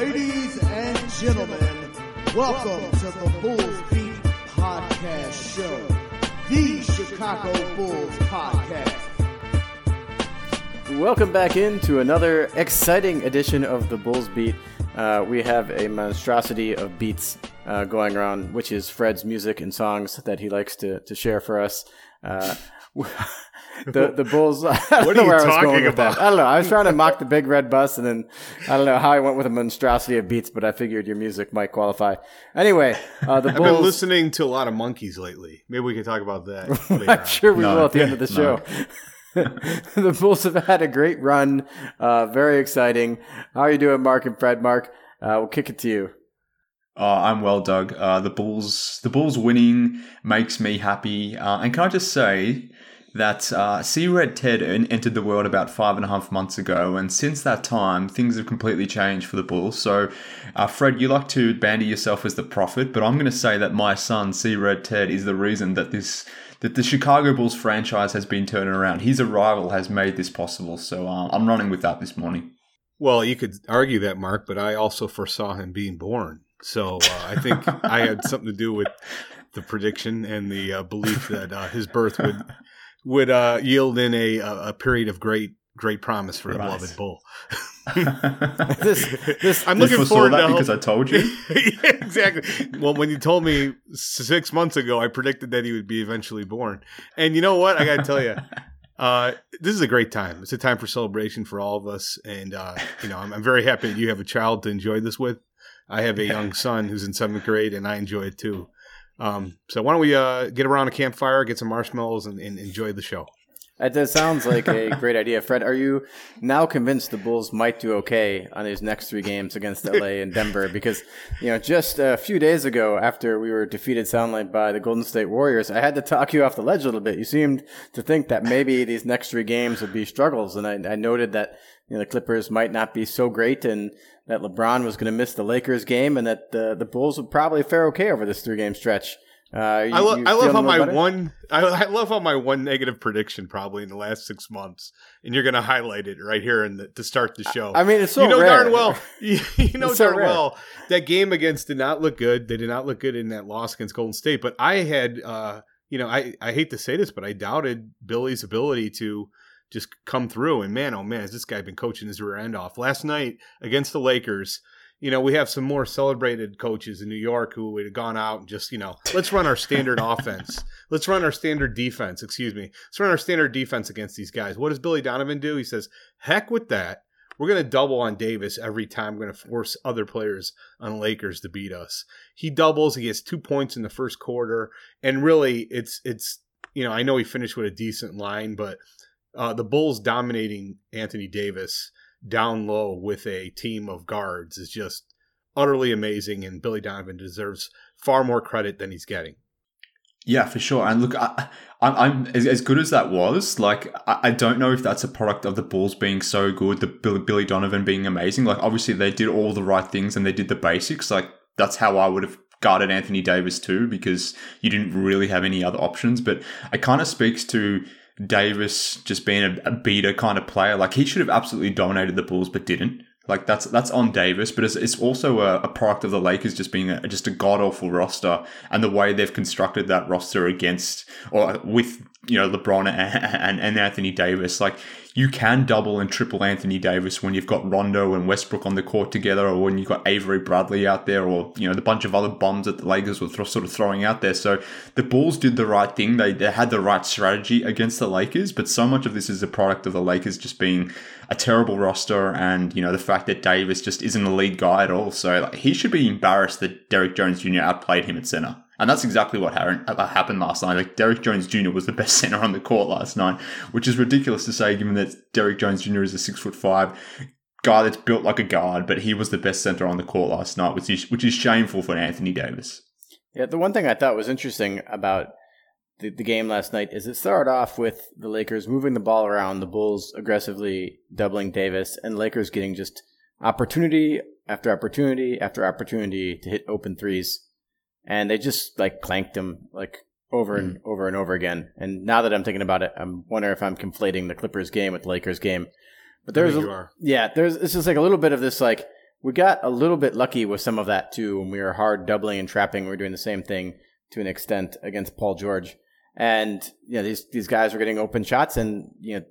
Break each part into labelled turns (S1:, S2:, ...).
S1: Ladies and gentlemen, welcome to the Bulls Beat Podcast Show, the Chicago Bulls podcast.
S2: Welcome back into another exciting edition of the Bulls Beat. Uh, we have a monstrosity of beats uh, going around, which is Fred's music and songs that he likes to, to share for us. Uh, the the Bulls. I don't
S3: What
S2: know
S3: are you
S2: where I was
S3: talking
S2: going with that.
S3: about?
S2: I don't know. I was trying to mock the big red bus, and then I don't know how I went with a monstrosity of beats, but I figured your music might qualify. Anyway, uh, the
S3: I've
S2: Bulls.
S3: been listening to a lot of monkeys lately. Maybe we can talk about that. later
S2: I'm sure we
S4: No.
S2: will at the end of the
S4: No.
S2: show. the Bulls have had a great run. Uh, very exciting. How are you doing, Mark and Fred? Mark, uh, we'll kick it to you.
S4: Uh, I'm well, Doug. Uh, the Bulls, the Bulls winning makes me happy. Uh, and can I just say that uh, Sea Red Ted entered the world about five and a half months ago, and since that time, things have completely changed for the Bulls. So, uh, Fred, you like to bandy yourself as the prophet, but I'm going to say that my son, Sea Red Ted, is the reason that this that the Chicago Bulls franchise has been turning around. His arrival has made this possible. So, uh, I'm running with that this morning.
S3: Well, you could argue that, Mark, but I also foresaw him being born. So uh, I think I had something to do with the prediction and the uh, belief that uh, his birth would would uh, yield in a, a period of great great promise for the beloved bull.
S2: This, this,
S3: I'm
S4: You
S3: looking forward
S4: that
S3: to
S4: because I told you.
S3: yeah, exactly. Well, when you told me six months ago, I predicted that he would be eventually born. And you know what? I got to tell you, uh, this is a great time. It's a time for celebration for all of us. And, uh, you know, I'm, I'm very happy that you have a child to enjoy this with. I have a young son who's in seventh grade, and I enjoy it too. Um, so why don't we uh, get around a campfire, get some marshmallows, and, and enjoy the show?
S2: that sounds like a great idea. Fred, are you now convinced the Bulls might do okay on these next three games against LA and Denver? Because, you know, just a few days ago, after we were defeated soundly by the Golden State Warriors, I had to talk you off the ledge a little bit. You seemed to think that maybe these next three games would be struggles. And I, I noted that, you know, the Clippers might not be so great and that LeBron was going to miss the Lakers game and that the, the Bulls would probably fare okay over this three game stretch. Uh, you-
S3: I, lo- I love how my
S2: better?
S3: one I, I love how my one negative prediction probably in the last six months, and you're going to highlight it right here in the, to start the show.
S2: I mean, it's so
S3: you know
S2: rare.
S3: darn well, you, you know
S2: so
S3: darn
S2: rare.
S3: well that game against did not look good. They did not look good in that loss against Golden State. But I had, uh, you know, I I hate to say this, but I doubted Billy's ability to just come through. And man, oh man, has this guy been coaching his rear end off? Last night against the Lakers. You know, we have some more celebrated coaches in New York who would have gone out and just, you know, let's run our standard offense. Let's run our standard defense, excuse me. Let's run our standard defense against these guys. What does Billy Donovan do? He says, heck with that. We're going to double on Davis every time. We're going to force other players on Lakers to beat us. He doubles. He gets two points in the first quarter, and really, it's it's you know I know he finished with a decent line, but uh, the Bulls dominating Anthony Davis down low with a team of guards is just utterly amazing, and Billy Donovan deserves far more credit than he's getting.
S4: Yeah, for sure. And look, I, I'm, I'm as, as good as that was. Like, I, I don't know if that's a product of the Bulls being so good, the Billy, Billy Donovan being amazing. Like, obviously they did all the right things and they did the basics. Like, that's how I would have guarded Anthony Davis too, because you didn't really have any other options. But it kind of speaks to Davis just being a, a beater kind of player. Like, he should have absolutely dominated the Bulls, but didn't. Like that's that's on Davis, but it's, it's also a, a product of the Lakers just being a, just a god awful roster and the way they've constructed that roster against or with you know LeBron and, and, Anthony Davis. Like you can double and triple Anthony Davis when you've got Rondo and Westbrook on the court together, or when you've got Avery Bradley out there, or you know the bunch of other bombs that the Lakers were th- sort of throwing out there. So the Bulls did the right thing; they they had the right strategy against the Lakers. But so much of this is a product of the Lakers just being a terrible roster, and you know the fact that Davis just isn't a lead guy at all. So like, he should be embarrassed that Derrick Jones Jr. outplayed him at center. And that's exactly what uh, happened last night. Like Derrick Jones Jr. was the best center on the court last night, which is ridiculous to say, given that Derrick Jones Jr. is a six foot five guy that's built like a guard, but he was the best center on the court last night, which is which is shameful for Anthony Davis.
S2: Yeah, the one thing I thought was interesting about the, the game last night is it started off with the Lakers moving the ball around, the Bulls aggressively doubling Davis, and Lakers getting just opportunity after opportunity after opportunity to hit open threes. And they just like clanked them like over and over and over again. And now that I'm thinking about it, I'm wondering if I'm conflating the Clippers game with the Lakers game. But there's a- yeah, there's it's just like a little bit of this like we got a little bit lucky with some of that too when we were hard doubling and trapping. We were doing the same thing to an extent against Paul George. And you know these these guys were getting open shots, and you know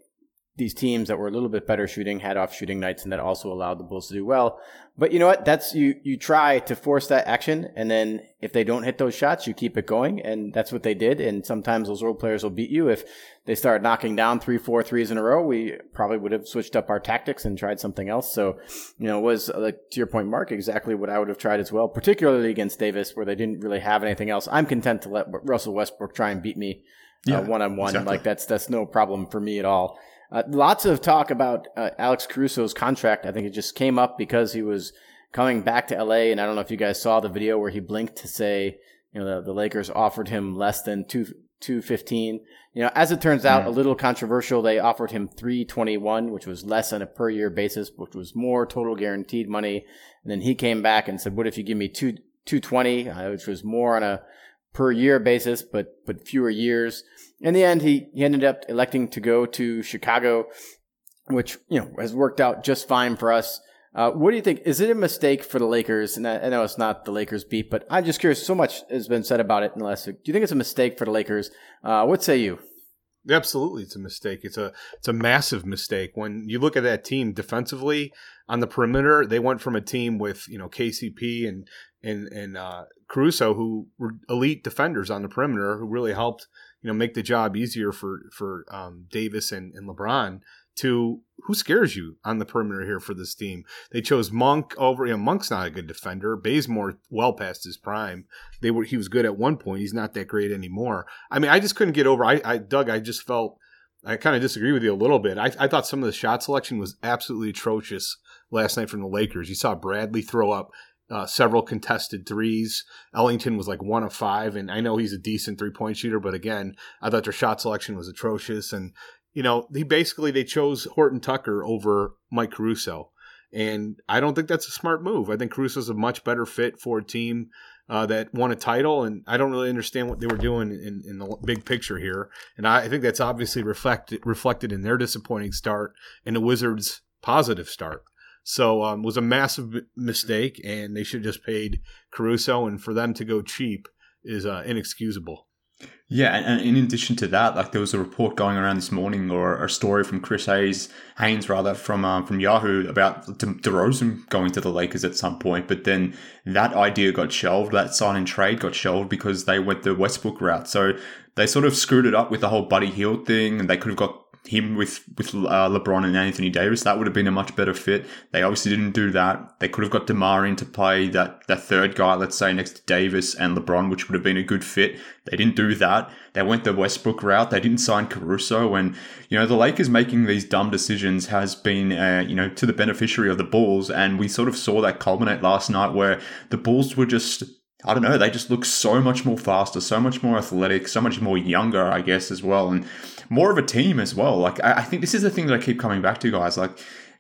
S2: these teams that were a little bit better shooting had off shooting nights, and that also allowed the Bulls to do well. But you know what? That's you. You try to force that action, and then if they don't hit those shots, you keep it going, and that's what they did. And sometimes those role players will beat you if they start knocking down three, four threes in a row. We probably would have switched up our tactics and tried something else. So, you know, it was like to your point, Mark, exactly what I would have tried as well, particularly against Davis, where they didn't really have anything else. I'm content to let Russell Westbrook try and beat me one on one. Like that's that's no problem for me at all. Uh, lots of talk about uh, Alex Caruso's contract. I think it just came up because he was coming back to LA, and I don't know if you guys saw the video where he blinked to say, you know, the, the Lakers offered him less than two two fifteen. You know, as it turns out, a little controversial. They offered him three twenty one, which was less on a per year basis, which was more total guaranteed money. And then he came back and said, "What if you give me two two twenty, uh, which was more on a per year basis, but but fewer years?" In the end, he, he ended up electing to go to Chicago, which you know has worked out just fine for us. Uh, what do you think? Is it a mistake for the Lakers? And I, I, know it's not the Lakers beat, but I'm just curious. So much has been said about it in the last week. Do you think it's a mistake for the Lakers? Uh, what say you?
S3: Absolutely, it's a mistake. It's a it's a massive mistake. When you look at that team defensively on the perimeter, they went from a team with you know KCP and and and uh, Caruso, who were elite defenders on the perimeter, who really helped you know make the job easier for for um, Davis and, and LeBron to who scares you on the perimeter here for this team. They chose Monk over. You know, Monk's not a good defender. Bazemore well past his prime. They were he was good at one point. He's not that great anymore. I mean, I just couldn't get over. I, I Doug, I just felt. I kind of disagree with you a little bit. I, I thought some of the shot selection was absolutely atrocious last night from the Lakers. You saw Bradley throw up uh, several contested threes. Ellington was like one of five, and I know he's a decent three point shooter, but again, I thought their shot selection was atrocious. And you know, he basically they chose Horton Tucker over Mike Caruso, and I don't think that's a smart move. I think Caruso's a much better fit for a team. Uh, that won a title, and I don't really understand what they were doing in, in the big picture here. And I, I think that's obviously reflected reflected in their disappointing start and the Wizards' positive start. So um, was a massive mistake, and they should have just paid Caruso. And for them to go cheap is uh, inexcusable.
S4: Yeah, and, in addition to that, like there was a report going around this morning, or a story from Chris Hayes, Haynes rather, from um, from Yahoo about De- DeRozan going to the Lakers at some point. But then that idea got shelved. That sign and trade got shelved because they went the Westbrook route. So they sort of screwed it up with the whole Buddy Hield thing, and they could have got him with with uh, LeBron and Anthony Davis. That would have been a much better fit. They obviously didn't do that. They could have got Demar in to play that that third guy, let's say next to Davis and LeBron, which would have been a good fit. They didn't do that. They went the Westbrook route. They didn't sign Caruso, and you know the Lakers making these dumb decisions has been uh, you know to the beneficiary of the Bulls, and we sort of saw that culminate last night where the Bulls were just I don't know, they just look so much more faster, so much more athletic, so much more younger, I guess, as well. And more of a team as well. Like, I, I think this is the thing that I keep coming back to, guys. Like,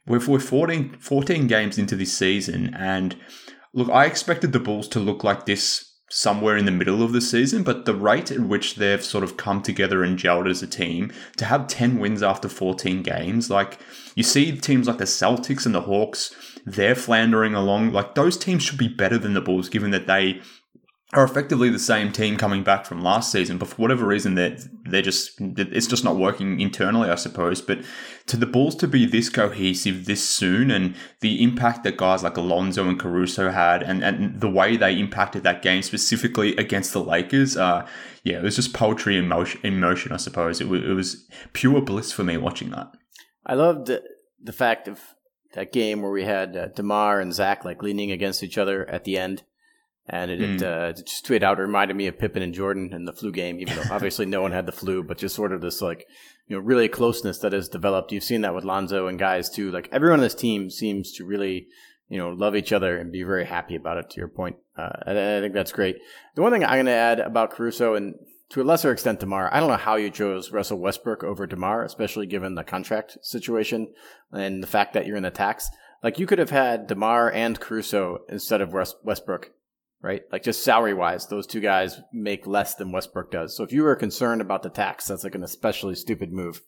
S4: we're, we're 14, 14 games into this season, and look, I expected the Bulls to look like this somewhere in the middle of the season, but the rate at which they've sort of come together and gelled as a team to have 10 wins after 14 games, like you see teams like the Celtics and the Hawks, they're floundering along. Like those teams should be better than the Bulls, given that they are effectively the same team coming back from last season, but for whatever reason, they're, they're just, it's just not working internally, I suppose. But to the Bulls to be this cohesive this soon and the impact that guys like Alonzo and Caruso had and, and the way they impacted that game specifically against the Lakers, uh, yeah, it was just poetry in motion, in motion I suppose. It was, it was pure bliss for me watching that.
S2: I loved the, fact of that game where we had uh, DeMar and Zach like leaning against each other at the end and it, mm. uh, just tweeted out. It reminded me of Pippen and Jordan in the flu game, even though obviously no one had the flu, but just sort of this like, you know, really closeness that has developed. You've seen that with Lonzo and guys too. Like everyone on this team seems to really, you know, love each other and be very happy about it. To your point, uh, I, I, think that's great. The one thing I'm going to add about Caruso and to a lesser extent Demar, I don't know how you chose Russell Westbrook over Demar, especially given the contract situation and the fact that you're in the tax. Like you could have had Demar and Caruso instead of Westbrook right? Like just salary wise, those two guys make less than Westbrook does. So if you were concerned about the tax, that's like an especially stupid move.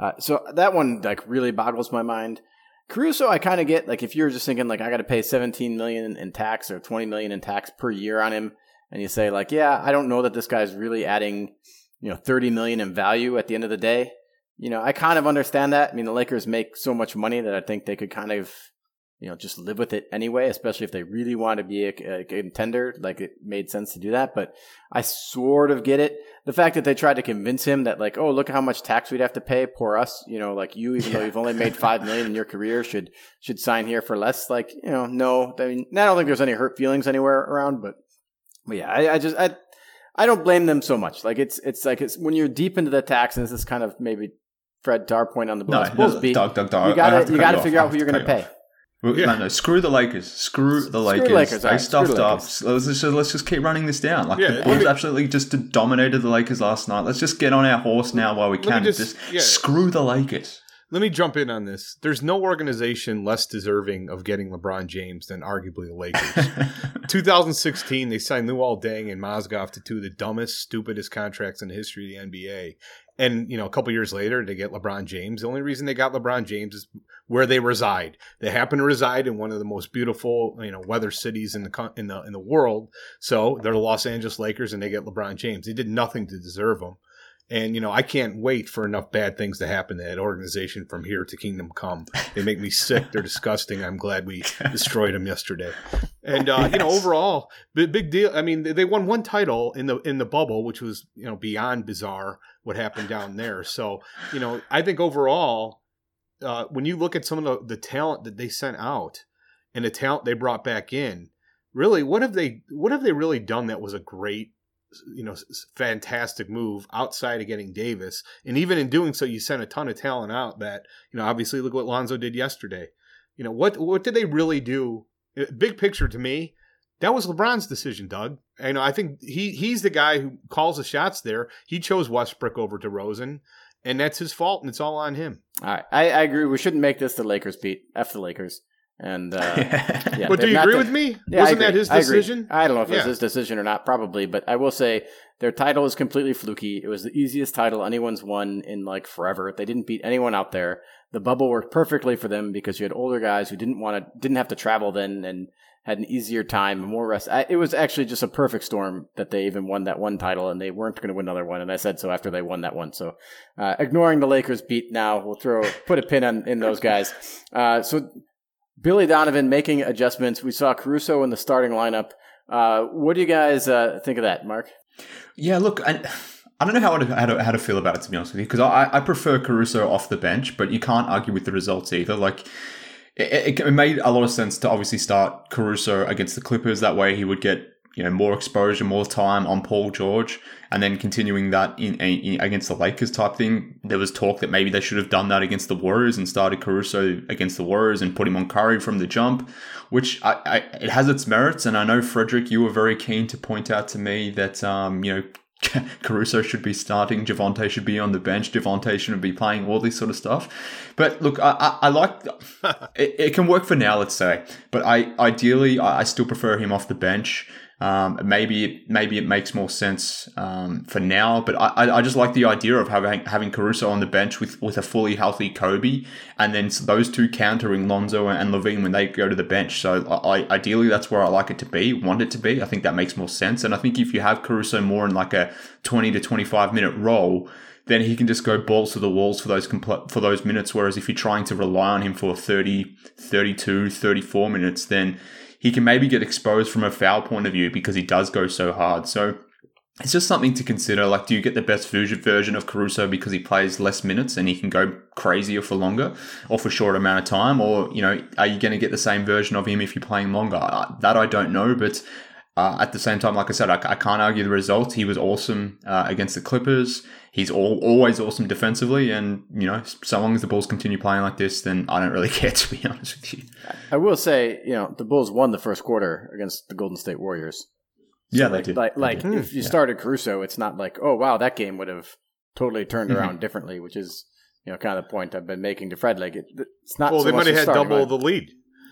S2: Uh, so that one like really boggles my mind. Caruso, I kind of get like if you're just thinking like I got to pay 17 million in tax or 20 million in tax per year on him, and you say like, yeah, I don't know that this guy's really adding, you know, 30 million in value at the end of the day. You know, I kind of understand that. I mean, the Lakers make so much money that I think they could kind of, you know, just live with it anyway, especially if they really want to be a, a contender. Like it made sense to do that, but I sort of get it. The fact that they tried to convince him that like, oh, look how much tax we'd have to pay, poor us. You know, like you, even though you've only made five million in your career, should should sign here for less. Like, you know, no. I mean, I don't think there's any hurt feelings anywhere around, but, but yeah, I, I just I. I don't blame them so much. Like it's it's like it's when you're deep into the tax, and this is kind of maybe Fred to our point on the
S4: No,
S2: Bulls. Bulls
S4: no,
S2: beat.
S4: Doug, Doug, Doug,
S2: you gotta you gotta
S4: you
S2: figure out who you're gonna pay.
S4: off. Well,
S3: Yeah.
S4: No, no, screw the Lakers. Screw the Lakers.
S2: Lakers,
S4: They
S2: alright, screw
S4: stuffed up.
S2: Lakers.
S4: Let's just, let's just keep running this down. Like
S3: Yeah,
S4: the Bulls
S3: me-
S4: absolutely just dominated the Lakers last night. Let's just get on our horse now while we can.
S3: just-
S4: Just,
S3: yeah.
S4: screw the Lakers.
S3: Let me jump in on this. There's no organization less deserving of getting LeBron James than arguably the Lakers. 2016, they signed Luol Deng and Mozgov to two of the dumbest, stupidest contracts in the history of the NBA. And, you know, a couple years later, they get LeBron James. The only reason they got LeBron James is where they reside. They happen to reside in one of the most beautiful, you know, weather cities in the in the in the world. So they're the Los Angeles Lakers, and they get LeBron James. They did nothing to deserve him. And you know, I can't wait for enough bad things to happen to that organization from here to Kingdom Come. They make me sick. They're disgusting. I'm glad we destroyed them yesterday. And uh, you know, overall, big, big deal. I mean, they won one title in the in the bubble, which was you know beyond bizarre what happened down there. So you know, I think overall, uh, when you look at some of the, the talent that they sent out and the talent they brought back in, really, what have they what have they really done that was a great you know, fantastic move outside of getting Davis. And even in doing so, you sent a ton of talent out that, you know, obviously look what Lonzo did yesterday. You know, what what did they really do? Uh, Big picture to me, that was LeBron's decision, Doug. You know, I think he he's the guy who calls the shots there. He chose Westbrook over DeRozan, and that's his fault, and it's all on him.
S2: All right, I, I agree. We shouldn't make this the Lakers beat. F the Lakers. And uh, yeah,
S3: but do you agree
S2: done-
S3: with me?
S2: Yeah,
S3: Wasn't that his decision?
S2: I, don't know if it was his decision or not, probably, but I will say their title is completely fluky. It was the easiest title anyone's won in like forever. They didn't beat anyone out there. The bubble worked perfectly for them because you had older guys who didn't want to, didn't have to travel then, and had an easier time, more rest. I, it was actually just a perfect storm that they even won that one title, and they weren't going to win another one. And I said so after they won that one. So, uh, ignoring the Lakers beat now, we'll throw put a pin on in those guys. Uh, so Billy Donovan making adjustments. We saw Caruso in the starting lineup. Uh, what do you guys uh, think of that, Mark?
S4: Yeah, look, I, I don't know how to, how to how to feel about it to be honest with you because I, I prefer Caruso off the bench, but you can't argue with the results either. Like it, it, it made a lot of sense to obviously start Caruso against the Clippers. That way, he would get you know more exposure, more time on Paul George, and then continuing that in, in against the Lakers type thing. There was talk that maybe they should have done that against the Warriors and started Caruso against the Warriors and put him on Curry from the jump, which I, I it has its merits. And I know Frederick, you were very keen to point out to me that um you know. Caruso should be starting. Javonte should be on the bench. Javonte shouldn't be playing. All this sort of stuff. But look, I, I, I like it, it. can work for now, let's say. But I ideally, I, I still prefer him off the bench. Um, maybe maybe it makes more sense um, for now, but I, I- just like the idea of having having Caruso on the bench with, with a fully healthy Coby, and then those two countering Lonzo and LaVine when they go to the bench. So I, I- ideally that's where I like it to be, want it to be. I think that makes more sense, and I think if you have Caruso more in like a twenty to twenty five minute role, then he can just go balls to the walls for those compl- for those minutes. Whereas if you're trying to rely on him for 30, 32, 34 minutes, then he can maybe get exposed from a foul point of view because he does go so hard. So it's just something to consider. Like, do you get the best version of Caruso because he plays less minutes and he can go crazier for longer or for short amount of time? Or, you know, are you going to get the same version of him if you're playing longer? That I don't know, but uh, at the same time, like I said, I, I can't argue the results. He was awesome uh, against the Clippers. He's all, always awesome defensively, and you know, so long as the Bulls continue playing like this, then I don't really care. To be honest with you,
S2: I will say, you know, the Bulls won the first quarter against the Golden State Warriors.
S4: yeah,
S2: like,
S4: they did.
S2: Like,
S4: They
S2: like
S4: did.
S2: if you started Caruso, it's not like, oh wow, that game would have totally turned
S3: Mm-hmm.
S2: around differently, which is you know kind of the point I've been making to Fred. Like, it, it's not.
S3: Well,
S2: so
S3: they might have had
S2: starting
S3: double
S2: line.
S3: the lead.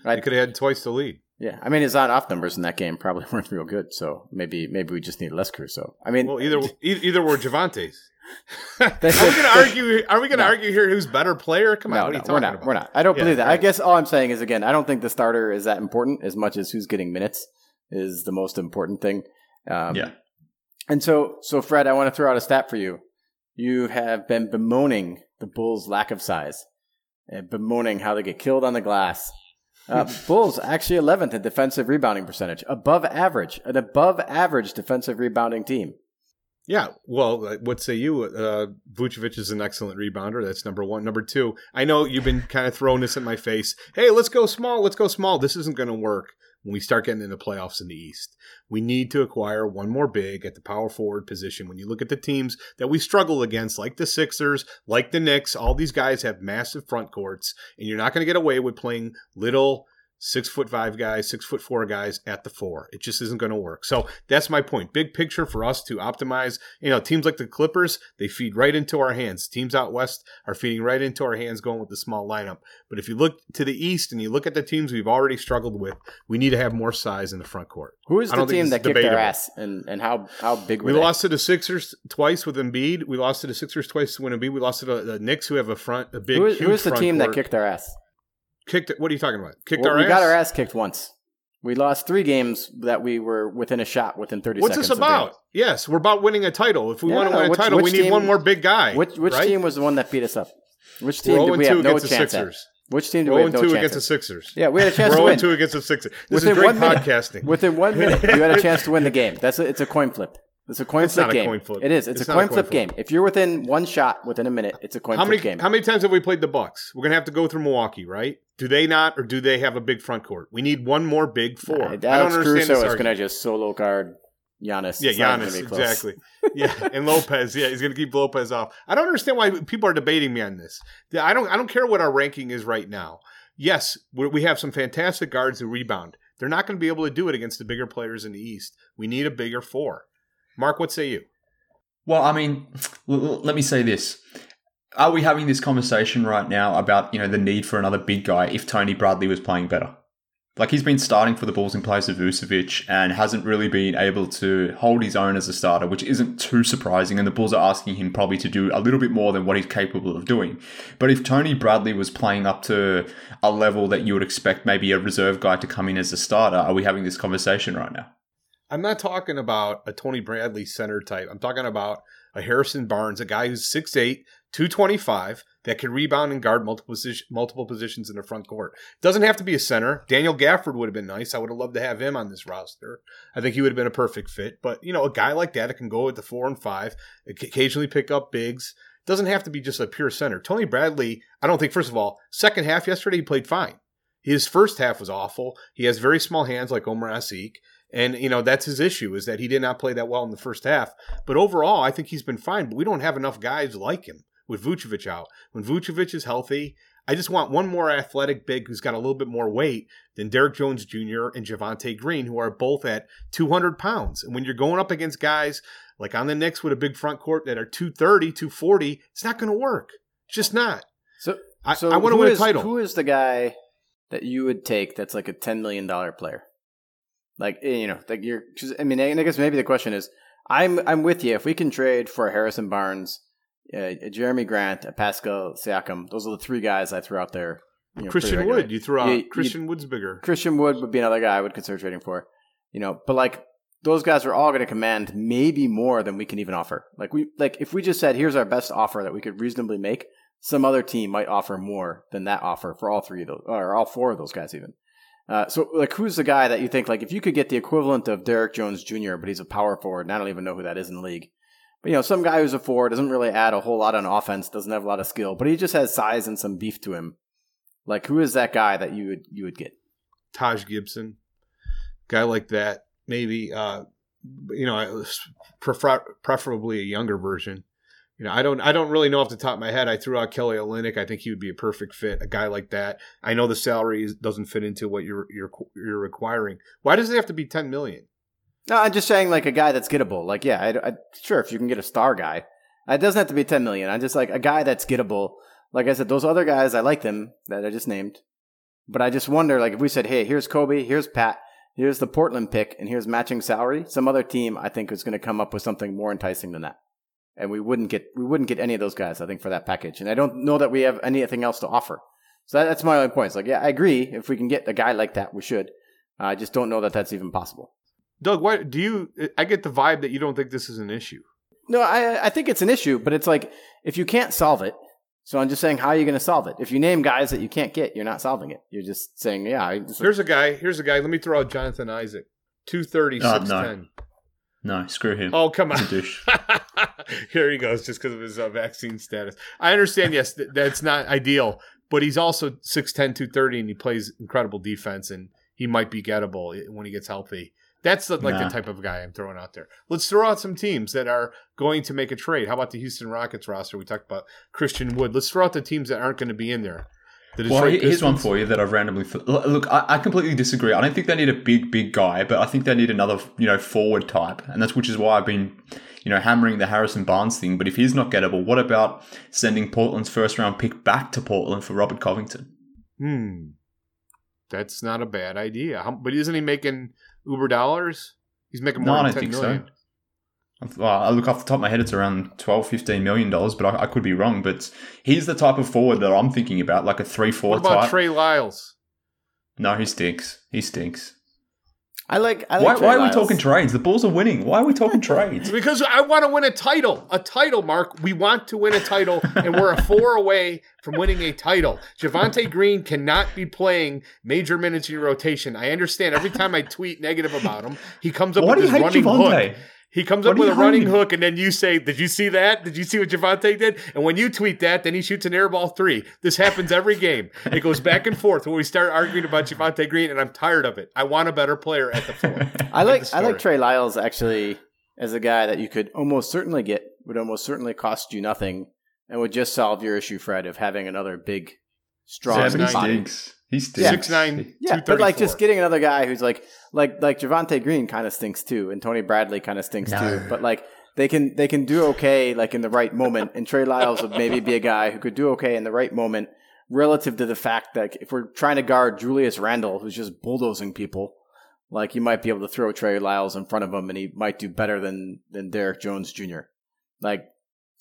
S2: Right.
S3: They could have had twice the lead.
S2: Yeah, I mean his on-off numbers in that game probably weren't real good. So maybe maybe we just need less Caruso. I mean,
S3: Well, either either were Javonte's. are we going to argue? Are we going to argue here who's better player? Come on,
S2: no,
S3: what are you talking
S2: we're not.
S3: about?
S2: We're not. I don't
S3: Yeah,
S2: believe that. I guess all I'm saying is again, I don't think the starter is that important as much as who's getting minutes is the most important thing. Um,
S4: Yeah.
S2: And so, so Fred, I want to throw out a stat for you. You have been bemoaning the Bulls' lack of size, and bemoaning how they get killed on the glass. Uh, Bulls actually 11th in defensive rebounding percentage, above average, an above average defensive rebounding team.
S3: Yeah, well, what say you? Uh, Vucevic is an excellent rebounder. That's number one. Number two, I know you've been kind of throwing this in my face. Hey, let's go small. Let's go small. This isn't going to work when we start getting into playoffs in the East. We need to acquire one more big at the power forward position. When you look at the teams that we struggle against, like the Sixers, like the Knicks, all these guys have massive front courts, and you're not going to get away with playing little six foot five guys, six foot four guys at the four. It just isn't going to work. So that's my point. Big picture for us to optimize. You know, teams like the Clippers, they feed right into our hands. Teams out west are feeding right into our hands going with the small lineup. But if you look to the east and you look at the teams we've already struggled with, we need to have more size in the front court.
S2: Who is the team that kicked their ass, and, and how how big were
S3: We
S2: they?
S3: lost to the Sixers twice with Embiid. We lost to the Sixers twice win Embiid. We lost to the, the Knicks, who have a front, a big,
S2: Who is, who is the team that kicked their ass?
S3: Kicked. What are you talking about? Kicked
S2: Well,
S3: our
S2: we
S3: ass.
S2: got our ass kicked once. We lost three games that we were within a shot within 30
S3: What's
S2: seconds.
S3: this
S2: of the
S3: about? Yes, we're about winning a title. If we
S2: Yeah,
S3: want to
S2: no,
S3: win a title, we
S2: which
S3: need
S2: team-
S3: one more big guy.
S2: Which which
S3: right?
S2: team was the one that beat us up? Which team did
S3: 0
S2: we
S3: 2
S2: have no
S3: against the
S2: chance at?
S3: Sixers.
S2: Which team did
S3: 0
S2: have no
S3: 2
S2: chance
S3: against the? Sixers.
S2: Yeah, we had a chance
S3: We're
S2: to
S3: 0
S2: win.
S3: 2 against the Sixers. This
S2: Within
S3: is great
S2: one minute.
S3: podcasting.
S2: Within one minute, you had a chance to win the game. That's a, it's a coin flip. It's a coin
S3: It's
S2: flip
S3: not a
S2: game.
S3: coin flip.
S2: It is. It's,
S3: It's
S2: a
S3: not a
S2: coin
S3: coin
S2: flip
S3: flip.
S2: game. If you're within one shot within a minute, it's a coin
S3: how
S2: flip
S3: many
S2: game.
S3: how many times have we played the Bucks? We're gonna have to go through Milwaukee, right? Do they not, or do they have a big front court? We need one more big four.
S2: Uh,
S3: I don't understand
S2: Caruso
S3: this
S2: is going to
S3: argument.
S2: just solo guard Giannis.
S3: Yeah,
S2: It's
S3: Giannis, exactly. Yeah, and Lopez. Yeah, he's going to keep Lopez off. I don't understand why people are debating me on this. I don't. I don't care what our ranking is right now. Yes, we we have some fantastic guards who rebound. They're not going to be able to do it against the bigger players in the East. We need a bigger four. Mark, what say you?
S4: Well, I mean, let me say this. Are we having this conversation right now about, you know, the need for another big guy if Tony Bradley was playing better? Like he's been starting for the Bulls in place of Vucevic and hasn't really been able to hold his own as a starter, which isn't too surprising. And the Bulls are asking him probably to do a little bit more than what he's capable of doing. But if Tony Bradley was playing up to a level that you would expect maybe a reserve guy to come in as a starter, are we having this conversation right now?
S3: I'm not talking about a Tony Bradley center type. I'm talking about a Harrison Barnes, a guy who's 6'8, 225, that can rebound and guard multiple, position, multiple positions in the front court. Doesn't have to be a center. Daniel Gafford would have been nice. I would have loved to have him on this roster. I think he would have been a perfect fit. But, you know, a guy like that that can go at the four and five, occasionally pick up bigs. Doesn't have to be just a pure center. Tony Bradley, I don't think, first of all, second half yesterday, he played fine. His first half was awful. He has very small hands like Omer Asik. And, you know, that's his issue is that he did not play that well in the first half. But overall, I think he's been fine. But we don't have enough guys like him with Vucevic out. When Vucevic is healthy, I just want one more athletic big who's got a little bit more weight than Derrick Jones Jr. and Javonte Green, who are both at 200 pounds. And when you're going up against guys like on the Knicks with a big front court that are 230, 240, it's not going to work. It's just not.
S2: So,
S3: I,
S2: so
S3: I want to
S2: who
S3: win a title.
S2: Who is the guy that you would take that's like a $10 million player? Like, eh, you know, like you're, 'cause, I mean, I guess maybe the question is, I'm, I'm with you. If we can trade for Harrison Barnes, uh, Jerami Grant, a Pascal Siakam, those are the three guys I threw out there. You know,
S3: Christian. Wood, you threw out
S2: You- you-
S3: Christian Wood's bigger.
S2: Christian Wood would be another guy I would consider trading for. You know, but like those guys are all going to command maybe more than we can even offer. Like we like if we just said here's our best offer that we could reasonably make, some other team might offer more than that offer for all three of those or all four of those guys even. Uh, so like who's the guy that you think like if you could get the equivalent of Derrick Jones Jr. but he's a power forward and I don't even know who that is in the league. But you know, some guy who's a four doesn't really add a whole lot on offense, doesn't have a lot of skill, but he just has size and some beef to him. Like who is that guy that you would you would get?
S3: Taj Gibson, guy like that, maybe. Uh, you know, prefer, preferably a younger version. You know, I don't, I don't really know off the top of my head. I threw out Kelly Olynyk. I think he would be a perfect fit. A guy like that. I know the salary is, doesn't fit into what you're, you're, you're requiring. Why does it have to be ten million?
S2: No, I'm just saying like a guy that's gettable. Like, yeah, I, I, sure, if you can get a star guy, it doesn't have to be 10 million. I'm just like a guy that's gettable. Like I said, those other guys, I like them that I just named. But I just wonder, like, if we said, "Hey, here's Coby, here's Pat, here's the Portland pick, and here's matching salary," some other team I think is going to come up with something more enticing than that, and we wouldn't get we wouldn't get any of those guys. I think for that package, and I don't know that we have anything else to offer. So that, that's my only point. It's like, yeah, I agree. If we can get a guy like that, we should. I just don't know that that's even possible.
S3: Doug, why do you? I get the vibe that you don't think this is an issue.
S2: No, I I think it's an issue, but it's like if you can't solve it, so I'm just saying, how are you going to solve it? If you name guys that you can't get, you're not solving it. You're just saying, yeah. I just,
S3: Here's a guy. Here's a guy. Let me throw out Jonathan Isaac. 230,
S4: Oh,
S3: 610.
S4: No, screw him.
S3: Oh, come on. Here he goes, just because of his uh, vaccine status. I understand, yes, th- that's not ideal, but he's also 6'10, 230, and he plays incredible defense, and he might be gettable when he gets healthy. That's the, like
S4: Nah.
S3: the type of guy I'm throwing out there. Let's throw out some teams that are going to make a trade. How about the Houston Rockets roster? We talked about Christian Wood. Let's throw out the teams that aren't going to be in there.
S4: Well, here's one for you that I've randomly. Th- Look, I, I completely disagree. I don't think they need a big, big guy, but I think they need another, you know, forward type, and that's which is why I've been, you know, hammering the Harrison Barnes thing. But if he's not gettable, what about sending Portland's first round pick back to Portland for Robert Covington?
S3: Hmm. That's not a bad idea. How, but isn't he making Uber dollars? He's making
S4: No,
S3: more
S4: I
S3: than
S4: don't
S3: 10
S4: think
S3: million.
S4: so. Well, I look off the top of my head, it's around 12, 15 million dollars, but I, I could be wrong. But he's the type of forward that I'm thinking about, like a three, four
S3: What about
S4: type.
S3: Trey Lyles?
S4: no, he stinks. He stinks.
S2: I like. I like
S4: Why,
S2: Trey
S4: why are we talking trades? The Bulls are winning. Why are we talking trades?
S3: Because I want to win a title. A title, Mark. We want to win a title, and we're a four away from winning a title. Javonte Green cannot be playing major minutes in your rotation. I understand. Every time I tweet negative about him, he comes up
S4: Why do
S3: with
S4: you
S3: this
S4: hate
S3: running
S4: Javonte?
S3: hook. He comes
S4: Why
S3: up with a running
S4: him?
S3: hook, and then you say, "Did you see that? Did you see what Javonte did?" And when you tweet that, then he shoots an airball three. This happens every game. It goes back and forth when we start arguing about Javonte Green, and I'm tired of it. I want a better player at the four.
S2: I like. I like. Trey Lyles actually as a guy that you could almost certainly get would almost certainly cost you nothing and would just solve your issue, Fred, of having another big, strong
S4: Yeah, but he
S3: Six
S2: body.
S4: stinks. He stinks.
S3: Six nine,
S2: Yeah, but like just getting another guy who's like like like Javonte Green kind of stinks too, and Tony Bradley kind of stinks
S4: No.
S2: too. But like they can they can do okay like in the right moment, and Trey Lyles would maybe be a guy who could do okay in the right moment relative to the fact that if we're trying to guard Julius Randle, who's just bulldozing people, like you might be able to throw Trey Lyles in front of him, and he might do better than than Derrick Jones Jr. Like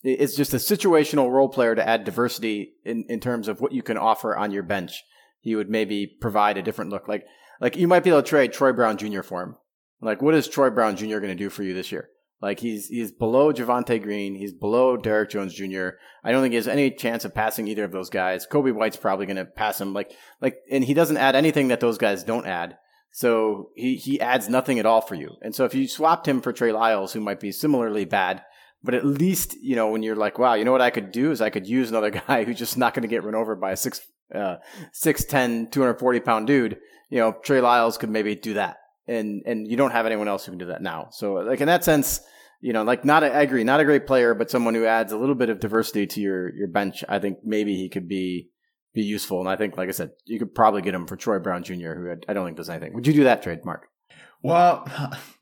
S2: it's just a situational role player to add diversity in, in terms of what you can offer on your bench. He would maybe provide a different look. Like like you might be able to trade Troy Brown Jr. for him. Like what is Troy Brown Jr. going to do for you this year? Like he's he's below Javonte Green, he's below Derrick Jones Jr. I don't think he has any chance of passing either of those guys. Coby White's probably going to pass him. Like like and he doesn't add anything that those guys don't add. So he he adds nothing at all for you. And so if you swapped him for Trey Lyles, who might be similarly bad, but at least you know when you're like, wow, you know what I could do is I could use another guy who's just not going to get run over by a six uh 6'10", 240 pound dude. You know, Trey Lyles could maybe do that, and and you don't have anyone else who can do that now. So like in that sense. You know, like not a, I agree, not a great player, but someone who adds a little bit of diversity to your your bench. I think maybe he could be be useful. And I think, like I said, you could probably get him for Troy Brown Jr., who I don't think does anything. Would you do that trade, Mark?
S4: Well,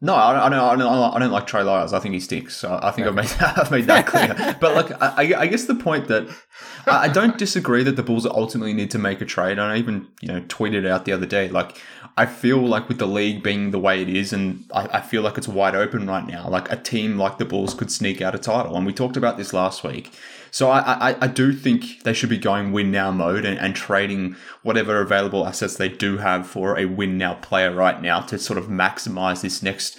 S4: no, I don't, I don't, I don't, like Trey Lyles. I think he stinks. So I think I've made, I've made that clear. but like, I, I guess the point that I don't disagree that the Bulls ultimately need to make a trade. And I even, you know, tweeted out the other day. Like, I feel like with the league being the way it is, and I, I feel like it's wide open right now. Like a team like the Bulls could sneak out a title, and we talked about this last week. So I, I, I do think they should be going win now mode and, and trading whatever available assets they do have for a win now player right now to sort of maximize this next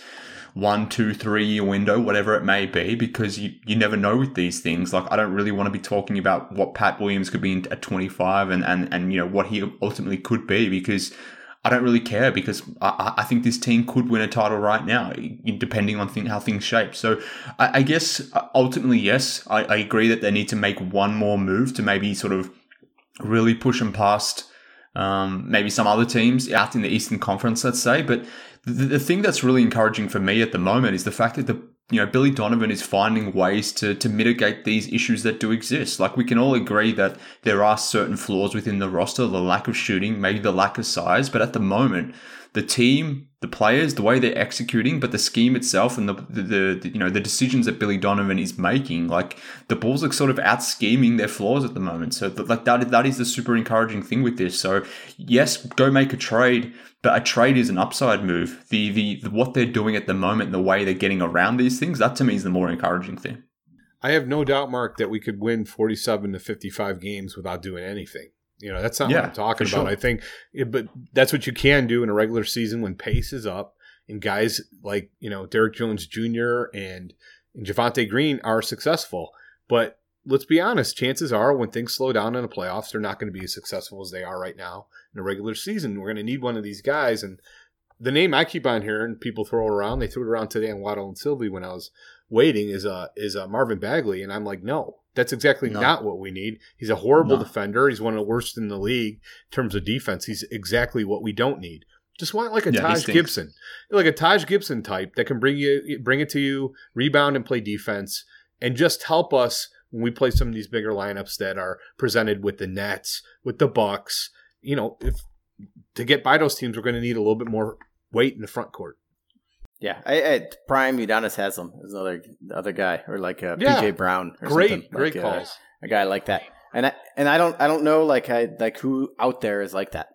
S4: one, two, three year window, whatever it may be, because you, you never know with these things. Like I don't really want to be talking about what Pat Williams could be at 25 and, and, and, you know, what he ultimately could be because I don't really care because I, I think this team could win a title right now, depending on thing, how things shape. So I, I guess uh, ultimately, yes, I, I agree that they need to make one more move to maybe sort of really push them past um, maybe some other teams out in the Eastern Conference, let's say. But the, the thing that's really encouraging for me at the moment is the fact that the you know Billy Donovan is finding ways to to mitigate these issues that do exist. Like we can all agree that there are certain flaws within the roster, the lack of shooting, maybe the lack of size, but at the moment the team, the players, the way they're executing, but the scheme itself and the, the, the you know the decisions that Billy Donovan is making, like the Bulls are sort of out scheming their flaws at the moment. So like that that is the super encouraging thing with this. So yes, go make a trade, but a trade is an upside move. The, the the what they're doing at the moment, the way they're getting around these things, that to me is the more encouraging thing.
S3: I have no doubt, Mark, that we could win 47 to 55 games without doing anything. You know, that's not
S4: Yeah,
S3: what I'm talking about.
S4: sure.
S3: I think, it- but that's what you can do in a regular season when pace is up and guys like, you know, Derrick Jones Jr. and, and Javonte Green are successful. But let's be honest, chances are when things slow down in the playoffs, they're not going to be as successful as they are right now in a regular season. We're going to need one of these guys. And the name I keep on hearing, people throw around. They threw it around today on Waddle and Silvy when I was waiting is uh is uh, Marvin Bagley, and I'm like, no, that's exactly
S4: No.
S3: not what we need. He's a horrible
S4: No.
S3: defender. He's one of the worst in the league in terms of defense. He's exactly what we don't need. Just want like a
S4: Yeah,
S3: Taj. Gibson, like a Taj Gibson type that can bring you bring it to you, rebound and play defense, and just help us when we play some of these bigger lineups that are presented with the Nets, with the Bucks. You know, if to get by those teams, we're going to need a little bit more weight in the front court.
S2: Yeah, I, I, Prime Udonis Haslem is another other guy, or like uh,
S3: Yeah.
S2: PJ Brown. Or
S3: Great,
S2: something,
S3: great
S2: like, uh, a guy like that. And I and I don't I don't know like I like who out there is like that,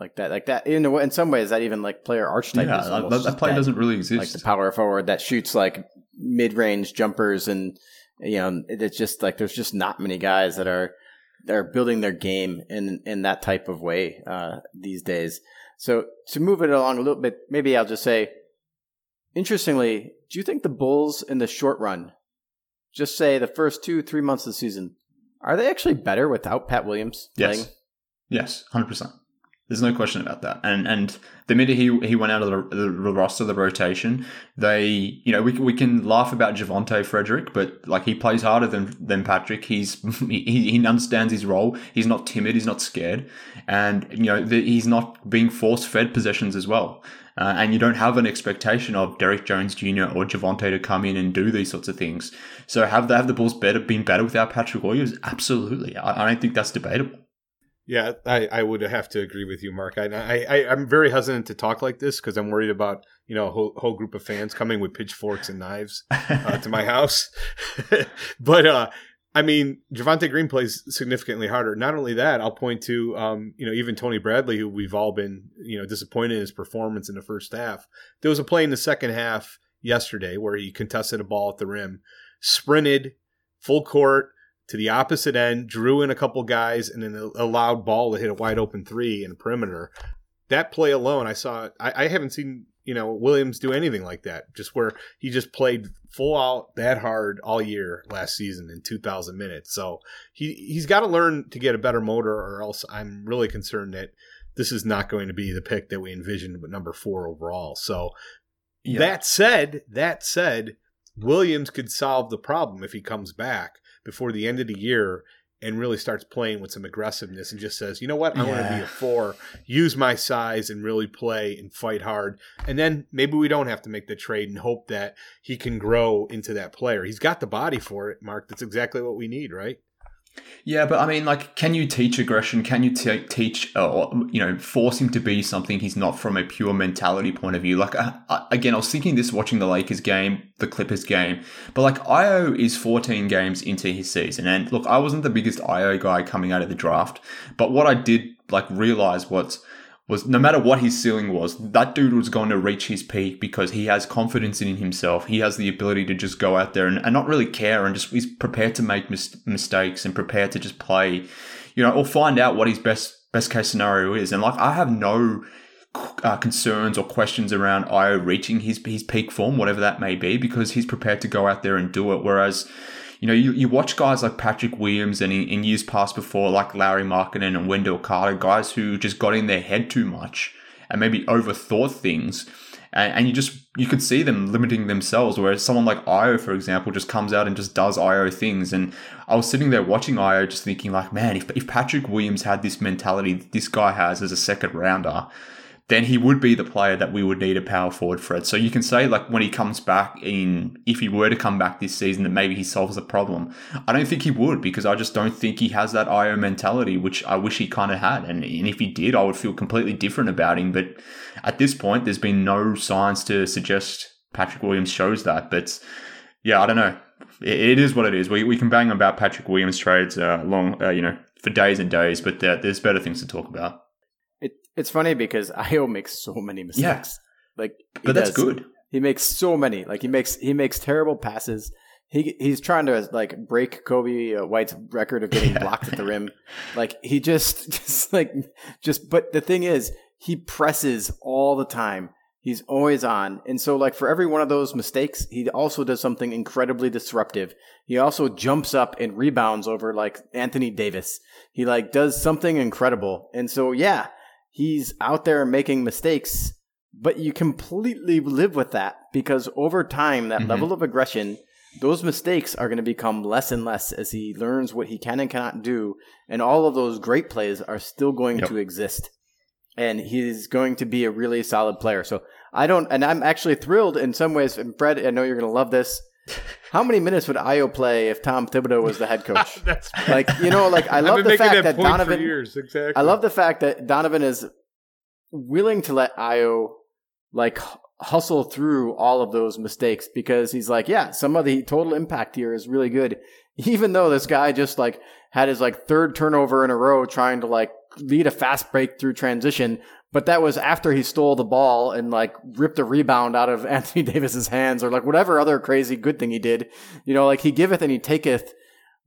S2: like that, like that. In a, in some ways, that even like player archetype.
S4: yeah,
S2: is
S4: that,
S2: almost
S4: that,
S2: just
S4: play
S2: dead.
S4: doesn't really exist.
S2: like the power forward that shoots like mid range jumpers, and you know it's just like there's just not many guys that are that are building their game in in that type of way uh, these days. So to move it along a little bit, maybe I'll just say, interestingly, do you think the Bulls in the short run, just say the first two three months of the season, are they actually better without Pat Williams
S4: Yes.
S2: playing?
S4: Yes, hundred percent. There's no question about that. And and the minute he he went out of the, the roster, the rotation, they you know we we can laugh about Javonte Frederick, but like he plays harder than than Patrick. He's he, he understands his role. He's not timid. He's not scared, and you know the, he's not being force fed possessions as well. Uh, and you don't have an expectation of Derrick Jones Jr. or Javonte to come in and do these sorts of things. So have the, have the Bulls better been better without Patrick Williams? Absolutely. I, I don't think that's debatable.
S3: Yeah, I, I would have to agree with you, Mark. I, I, I'm very hesitant to talk like this because I'm worried about you know a whole, whole group of fans coming with pitchforks and knives uh, to my house. but uh, I mean, Javonte Green plays significantly harder. Not only that, I'll point to um, you know even Tony Bradley, who we've all been you know disappointed in his performance in the first half. There was a play in the second half yesterday where he contested a ball at the rim, sprinted full court to the opposite end, drew in a couple guys, and then allowed ball to hit a wide open three in the perimeter. That play alone, I saw. I, I haven't seen you know Williams do anything like that. Just where he just played full out that hard all year last season in 2,000 minutes. So he he's got to learn to get a better motor, or else I'm really concerned that this is not going to be the pick that we envisioned with number four overall. So
S4: Yeah.
S3: that said, that said, Williams could solve the problem if he comes back before the end of the year and really starts playing with some aggressiveness and just says, you know what, I want to be a four, use my size and really play and fight hard. And then maybe we don't have to make the trade and hope that he can grow into that player. He's got the body for it, Mark. That's exactly what we need, right?
S4: Yeah, but I mean, like, can you teach aggression? Can you t- teach, uh, or, you know, force him to be something he's not from a pure mentality point of view? Like, uh, again, I was thinking this watching the Lakers game, the Clippers game, but like, Ayo is 14 games into his season. And look, I wasn't the biggest Ayo guy coming out of the draft, but what I did, like, realize was, was no matter what his ceiling was, that dude was going to reach his peak because he has confidence in himself. He has the ability to just go out there and, and not really care and just he's prepared to make mis- mistakes and prepared to just play, you know, or find out what his best best case scenario is. And like I have no uh, concerns or questions around Ayo reaching his his peak form, whatever that may be, because he's prepared to go out there and do it. Whereas you know, you, you watch guys like Patrick Williams and in, in years past before, like Lauri Markkanen and Wendell Carter, guys who just got in their head too much and maybe overthought things. And, and you just, you could see them limiting themselves. Whereas someone like Ayo, for example, just comes out and just does Ayo things. And I was sitting there watching Ayo just thinking like, man, if, if Patrick Williams had this mentality this guy has as a second rounder, then he would be the player that we would need a power forward, Fred. So you can say like when he comes back in, if he were to come back this season, that maybe he solves the problem. I don't think he would because I just don't think he has that Ayo mentality, which I wish he kind of had. And, and if he did, I would feel completely different about him. But at this point, there's been no signs to suggest Patrick Williams shows that. But yeah, I don't know. It, it is what it is. We, we can bang about Patrick Williams trades uh, long, uh, you know, for days and days, but there, there's better things to talk about.
S2: It, it's funny because Ayo makes so many mistakes.
S4: Yeah.
S2: Like,
S4: But that's
S2: does.
S4: good.
S2: He makes so many. Like he makes he makes terrible passes. He he's trying to like break Coby uh, White's record of getting
S4: Yeah.
S2: blocked at the rim. Like he just just like just. But the thing is, he presses all the time. He's always on, and so like for every one of those mistakes, he also does something incredibly disruptive. He also jumps up and rebounds over like Anthony Davis. He like does something incredible, and so yeah, he's out there making mistakes but you completely live with that because over time that
S4: Mhm.
S2: level of aggression those mistakes are going to become less and less as he learns what he can and cannot do. And all of those great plays are still going
S4: Yep.
S2: to exist. And he's going to be a really solid player. So i don't and i'm actually thrilled in some ways. And fred i know you're going to love this how many minutes would Ayo play if tom thibodeau was the head coach
S3: That's
S2: like you know like i love the fact
S3: that,
S2: that donovan.
S3: Exactly.
S2: I love the fact that Donovan is willing to let Ayo like hustle through all of those mistakes because he's like, yeah, some of the total impact here is really good. Even though this guy just like had his like third turnover in a row trying to like lead a fast break through transition, but that was after he stole the ball and like ripped a rebound out of Anthony Davis's hands or like whatever other crazy good thing he did. You know, like he giveth and he taketh.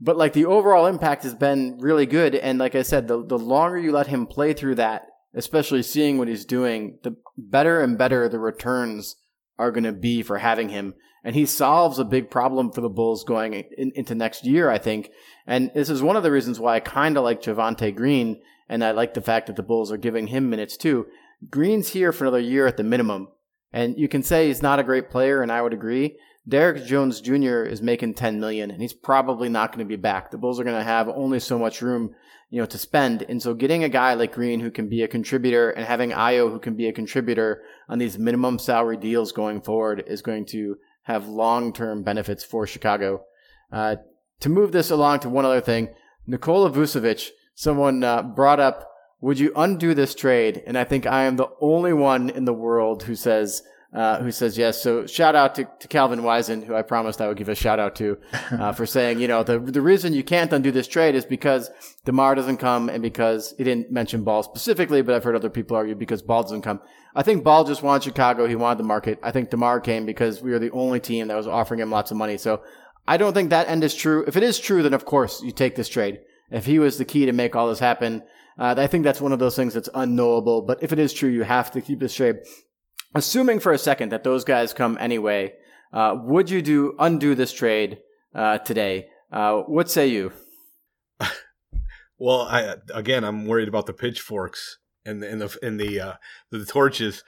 S2: But like the overall impact has been really good. And like i said the, the longer you let him play through that especially seeing what he's doing the better and better the returns are going to be for having him. And he solves a big problem for the bulls going in, into next year i think. And this is one of the reasons why i kind of like Javonte green and i like the fact that the bulls are giving him minutes too green's here for another year at the minimum and you can say he's not a great player and i would agree Derrick Jones Jr. is making 10 million and he's probably not going to be back. The Bulls are going to have only so much room, you know, to spend. And so getting a guy like Green who can be a contributor and having Ayo who can be a contributor on these minimum salary deals going forward is going to have long-term benefits for Chicago. Uh, to move this along to one other thing, Nikola Vucevic, someone uh, brought up, would you undo this trade? And I think I am the only one in the world who says, uh, who says yes. So shout out to, to Calvin Wisen, who I promised I would give a shout out to, uh, for saying, you know, the, the reason you can't undo this trade is because DeMar doesn't come and because he didn't mention Ball specifically, but I've heard other people argue because Ball doesn't come. I think Ball just wanted Chicago. He wanted the market. I think DeMar came because we were the only team that was offering him lots of money. So I don't think that end is true. If it is true, then of course you take this trade. If he was the key to make all this happen, uh, I think that's one of those things that's unknowable. But if it is true, you have to keep this trade. Assuming for a second that those guys come anyway, uh, would you do undo this trade uh, today? Uh, what say you?
S3: Well, I again, I'm worried about the pitchforks and the and the and the uh, the torches.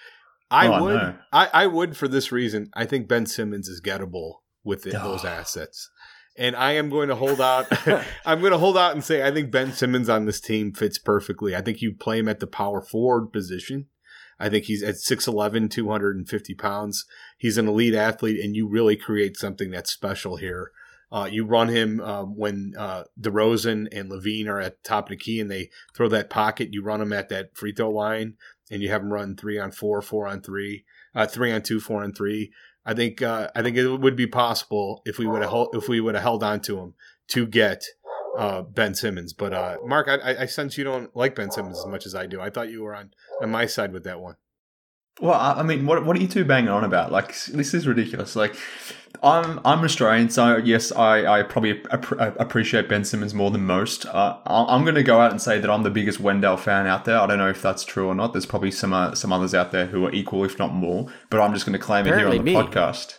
S3: I
S4: Oh,
S3: would,
S4: no.
S3: I, I would for this reason. I think Ben Simmons is gettable with it, those assets, and I am going to hold out. I'm going to hold out and say I think Ben Simmons on this team fits perfectly. I think you play him at the power forward position. I think he's at 6'11", 250 pounds. He's an elite athlete, and you really create something that's special here. Uh, you run him um, when uh, DeRozan and LaVine are at the top of the key and they throw that pocket. You run him at that free throw line and you have him run three on four, four on three, uh, three on two, four on three. I think uh, I think it would be possible if we would have if we would have held on to him to get uh, Ben Simmons. But uh, Mark, I, I- sense you don't like Ben Simmons as much as I do. I thought you were on on my side with that one.
S4: Well, I mean, what what are you two banging on about? Like, this is ridiculous. Like, I'm I'm Australian, so yes, I I probably ap- appreciate Ben Simmons more than most. Uh, I'm going to go out and say that I'm the biggest Wendell fan out there. I don't know if that's true or not. There's probably some uh, some others out there who are equal, if not more. But I'm just going to claim it here on the
S2: me.
S4: podcast.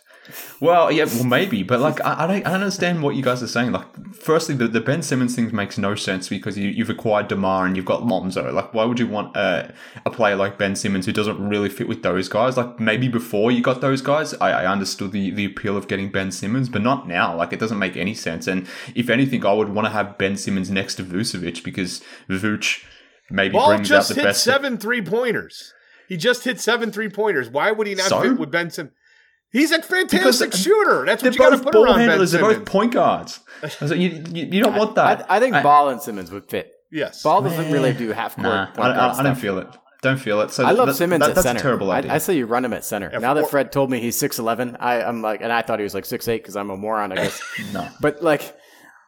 S4: Well, yeah, well, maybe, but like, I, I don't, I don't understand what you guys are saying. Like, firstly, the, the Ben Simmons thing makes no sense because you, you've acquired Demar and you've got Lonzo. Like, why would you want a, a player like Ben Simmons who doesn't really fit with those guys? Like, maybe before you got those guys, I, I understood the, the appeal of getting Ben Simmons, but not now. Like, it doesn't make any sense. And if anything, I would want to have Ben Simmons next to Vucevic because Vuce maybe
S3: Ball
S4: brings out
S3: just
S4: the
S3: hit
S4: best.
S3: seven three pointers. He just hit seven three pointers. Why would he not
S4: So?
S3: fit with Ben Simmons? He's a
S4: Because
S3: fantastic shooter. That's what you got to
S4: both
S3: put
S4: ball
S3: around Ben
S4: handlers. They're both point guards. So you, you, you don't want that.
S2: I, I think
S4: I-
S2: Ball and Simmons would fit.
S3: yes.
S2: Ball doesn't really do half court.
S4: Nah, I, I, I don't feel it. Don't feel it. So
S2: I love
S4: that-
S2: Simmons
S4: that-
S2: at
S4: that's
S2: center.
S4: a terrible idea.
S2: I, I say you run him at center.
S3: Yeah,
S2: now that Fred told me he's six eleven, I I'm like, and I thought he was like six eight because I'm a moron, I guess.
S4: no.
S2: but like,